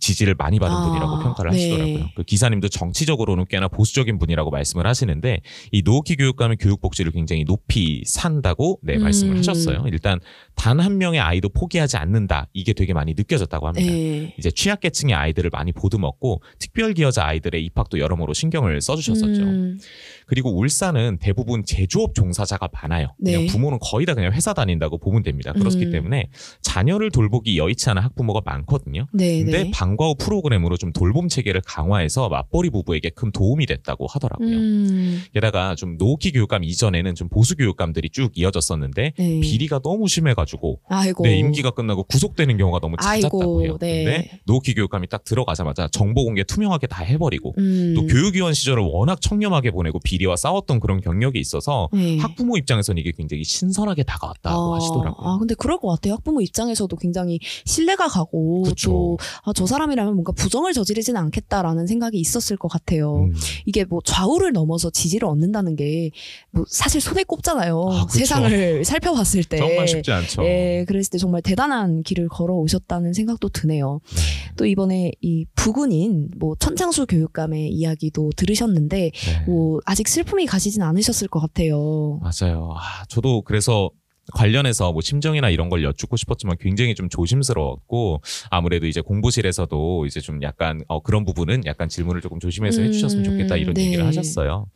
C: 지지를 많이 받은
A: 아,
C: 분이라고 평가를
A: 네.
C: 하시더라고요. 그 기사님도 정치적으로는 꽤나 보수적인 분이라고 말씀을 하시는데 이 노키 교육감의 교육 복지를 굉장히 높이 산다고 네 말씀을
A: 음.
C: 하셨어요. 일단 단 한 명의 아이도 포기하지 않는다 이게 되게 많이 느껴졌다고 합니다.
A: 네.
C: 이제 취약계층의 아이들을 많이 보듬었고 특별기여자 아이들의 입학도 여러모로 신경을 써주셨었죠.
A: 음,
C: 그리고 울산은 대부분 제조업 종사자가 많아요.
A: 네.
C: 그냥 부모는 거의 다 그냥 회사 다닌다고 보면 됩니다. 그렇기
A: 음.
C: 때문에 자녀를 돌보기 여의치 않은 학부모가 많거든요.
A: 네,
C: 근데
A: 네.
C: 방과 후 프로그램으로 좀 돌봄 체계를 강화해서 맞벌이 부부에게 큰 도움이 됐다고 하더라고요.
A: 음,
C: 게다가 좀 노키 교육감 이전에는 좀 보수 교육감들이 쭉 이어졌었는데
A: 네.
C: 비리가 너무 심해가지고
A: 아이고.
C: 네, 임기가 끝나고 구속되는 경우가 너무 잦았다고 해요.
A: 네.
C: 근데 노키 교육감이 딱 들어가자마자 정보 공개 투명하게 다 해버리고
A: 음,
C: 또 교육위원 시절을 워낙 청렴하게 보내고 비리와 싸웠던 그런 경력이 있어서
A: 네.
C: 학부모 입장에서는 이게 굉장히 신선하게 다가왔다고
A: 아,
C: 하시더라고요.
A: 아, 근데 그럴 것 같아요. 학부모 입장에서도 굉장히 신뢰가 가고
C: 그쵸.
A: 또 아, 저 사람이라면 뭔가 부정을 저지르지는 않겠다라는 생각이 있었을 것 같아요.
C: 음.
A: 이게 뭐 좌우를 넘어서 지지를 얻는다는 게 뭐 사실 손에 꼽잖아요.
C: 아.
A: 세상을 살펴봤을 때.
C: 정말 쉽지 않죠.
A: 예, 그랬을 때 정말 대단한 길을 걸어 오셨다는 생각도 드네요.
C: 네.
A: 또 이번에 이 부군인 뭐 천창수 교육감의 이야기도 들으셨는데
C: 네.
A: 뭐 아직 슬픔이 가시진 않으셨을 것 같아요.
C: 맞아요. 아, 저도 그래서 관련해서 뭐 심정이나 이런 걸 여쭙고 싶었지만 굉장히 좀 조심스러웠고 아무래도 이제 공보실에서도 이제 좀 약간 어, 그런 부분은 약간 질문을 조금 조심해서
A: 음,
C: 해주셨으면 좋겠다 이런
A: 네.
C: 얘기를 하셨어요.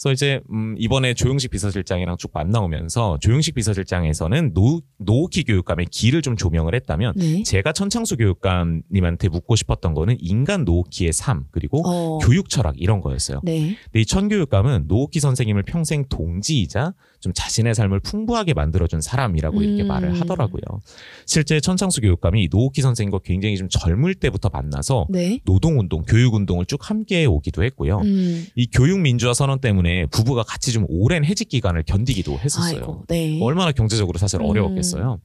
C: 그래서 이제 음, 이번에 조용식 비서실장이랑 쭉 만나오면서 조용식 비서실장에서는 노옥희 교육감의 길을 좀 조명을 했다면
A: 네.
C: 제가 천창수 교육감님한테 묻고 싶었던 거는 인간 노옥희의 삶 그리고
A: 어,
C: 교육 철학 이런 거였어요.
A: 네.
C: 근데 이 천교육감은 노옥희 선생님을 평생 동지이자 좀 자신의 삶을 풍부하게 만들어준 사람이라고 이렇게
A: 음.
C: 말을 하더라고요. 실제 천창수 교육감이 노옥희 선생님과 굉장히 좀 젊을 때부터 만나서
A: 네.
C: 노동운동, 교육운동을 쭉 함께 오기도 했고요.
A: 음,
C: 이 교육민주화 선언 때문에 부부가 같이 좀 오랜 해직 기간을 견디기도 했었어요.
A: 아이고, 네.
C: 얼마나 경제적으로 사실
A: 음.
C: 어려웠겠어요.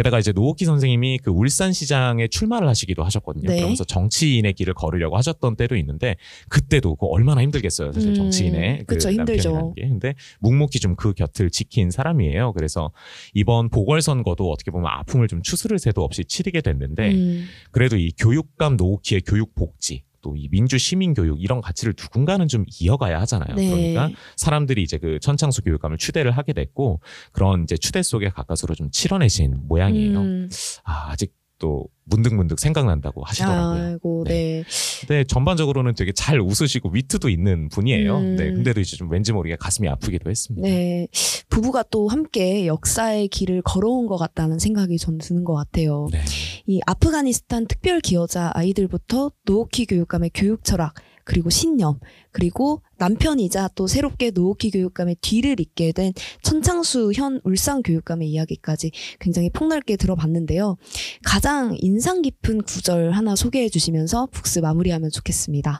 C: 게다가 이제 노옥희 선생님이 그 울산시장에 출마를 하시기도 하셨거든요.
A: 네.
C: 그러면서 정치인의 길을 걸으려고 하셨던 때도 있는데 그때도 그 얼마나 힘들겠어요. 사실
A: 음,
C: 정치인의 그
A: 그쵸, 힘들죠.
C: 남편이라는 게. 근데 묵묵히 좀 그 곁을 지킨 사람이에요. 그래서 이번 보궐선거도 어떻게 보면 아픔을 좀 추스를 새도 없이 치르게 됐는데
A: 음,
C: 그래도 이 교육감 노호키의 교육 복지 또 이 민주 시민 교육 이런 가치를 누군가는 좀 이어가야 하잖아요.
A: 네.
C: 그러니까 사람들이 이제 그 천창수 교육감을 추대를 하게 됐고 그런 이제 추대 속에 가까스로 좀 치러내신 모양이에요.
A: 음,
C: 아, 아직 도 문득문득 생각난다고 하시더라고요.
A: 아이고,
C: 네.
A: 네.
C: 근데 전반적으로는 되게 잘 웃으시고 위트도 있는 분이에요.
A: 음.
C: 네, 근데도 이제 좀 왠지 모르게 가슴이 아프기도 했습니다.
A: 네. 부부가 또 함께 역사의 길을 걸어온 것 같다는 생각이 전 드는 것 같아요.
C: 네.
A: 이 아프가니스탄 특별 기여자 아이들부터 노옥희 교육감의 교육 철학, 그리고 신념, 그리고 남편이자 또 새롭게 노옥희 교육감의 뒤를 잇게 된 천창수 현 울산 교육감의 이야기까지 굉장히 폭넓게 들어봤는데요. 가장 인상 깊은 구절 하나 소개해 주시면서 북스 마무리하면 좋겠습니다.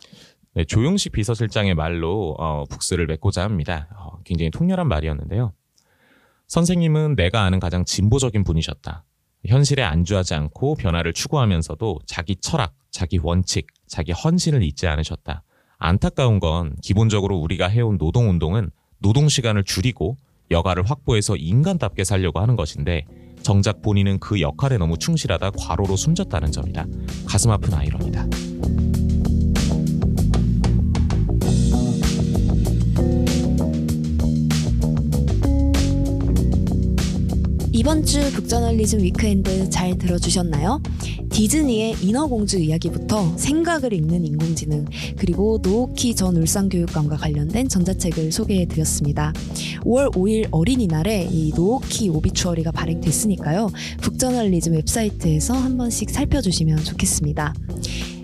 C: 네, 조용식 비서실장의 말로 어, 북스를 맺고자 합니다. 어, 굉장히 통렬한 말이었는데요. 선생님은 내가 아는 가장 진보적인 분이셨다. 현실에 안주하지 않고 변화를 추구하면서도 자기 철학, 자기 원칙, 자기 헌신을 잊지 않으셨다. 안타까운 건 기본적으로 우리가 해온 노동운동은 노동시간을 줄이고 여가를 확보해서 인간답게 살려고 하는 것인데 정작 본인은 그 역할에 너무 충실하다 과로로 숨졌다는 점이다. 가슴 아픈 아이러니다.
A: 이번 주 북저널리즘 위크엔드 잘 들어주셨나요? 디즈니의 인어공주 이야기부터 생각을 읽는 인공지능 그리고 노옥희 전 울산교육감과 관련된 전자책을 소개해드렸습니다. 5월 5일 어린이날에 이 노옥희 obituary가 발행됐으니까요. 북저널리즘 웹사이트에서 한 번씩 살펴주시면 좋겠습니다.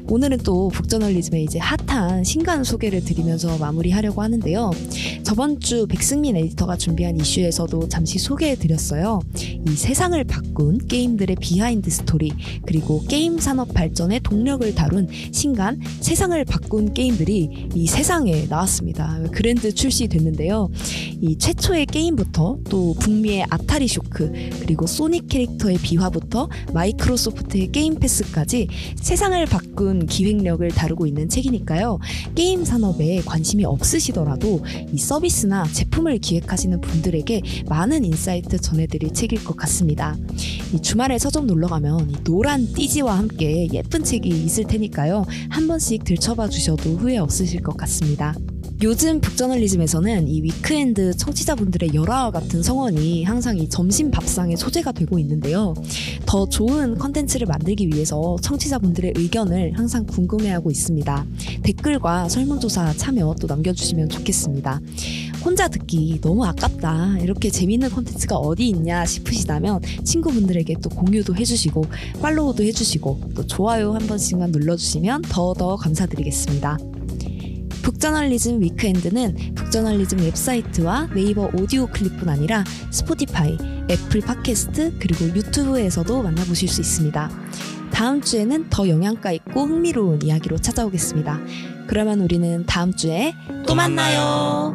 A: 오늘은 또 북저널리즘의 이제 핫한 신간 소개를 드리면서 마무리하려고 하는데요. 저번 주 백승민 에디터가 준비한 이슈에서도 잠시 소개해드렸어요. 이 세상을 바꾼 게임들의 behind story 그리고 게임 산업 발전의 동력을 다룬 신간 세상을 바꾼 게임들이 이 세상에 나왔습니다. 그랜드 출시됐는데요. 이 최초의 게임부터 또 북미의 아타리 쇼크 그리고 소닉 캐릭터의 비화부터 마이크로소프트의 게임 패스까지 세상을 바꾼 흥미로운 기획력을 다루고 있는 책이니까요. 게임 산업에 관심이 없으시더라도 이 서비스나 제품을 기획하시는 분들에게 많은 insight 전해드릴 책일 것 같습니다. 이 주말에 서점 놀러 가면 이 노란 띠지와 함께 예쁜 책이 있을 테니까요. 한 번씩 들춰봐 주셔도 후회 없으실 것 같습니다. 요즘 북저널리즘에서는 이 위크엔드 청취자분들의 열화와 같은 성원이 항상 이 점심 밥상의 소재가 되고 있는데요. 더 좋은 컨텐츠를 만들기 위해서 청취자분들의 의견을 항상 궁금해하고 있습니다. 댓글과 설문조사 참여 또 남겨주시면 좋겠습니다. 혼자 듣기 너무 아깝다. 이렇게 재밌는 콘텐츠가 어디 있냐 싶으시다면 친구분들에게 또 공유도 해주시고 follow도 해주시고 또 좋아요 한 번씩만 눌러주시면 더더 감사드리겠습니다. 북저널리즘 위크엔드는 북저널리즘 웹사이트와 네이버 오디오 클립뿐 아니라 스포티파이, 애플 팟캐스트 그리고 유튜브에서도 만나보실 수 있습니다. 다음 주에는 더 영양가 있고 흥미로운 이야기로 찾아오겠습니다. 그러면 우리는 다음 주에 또 만나요.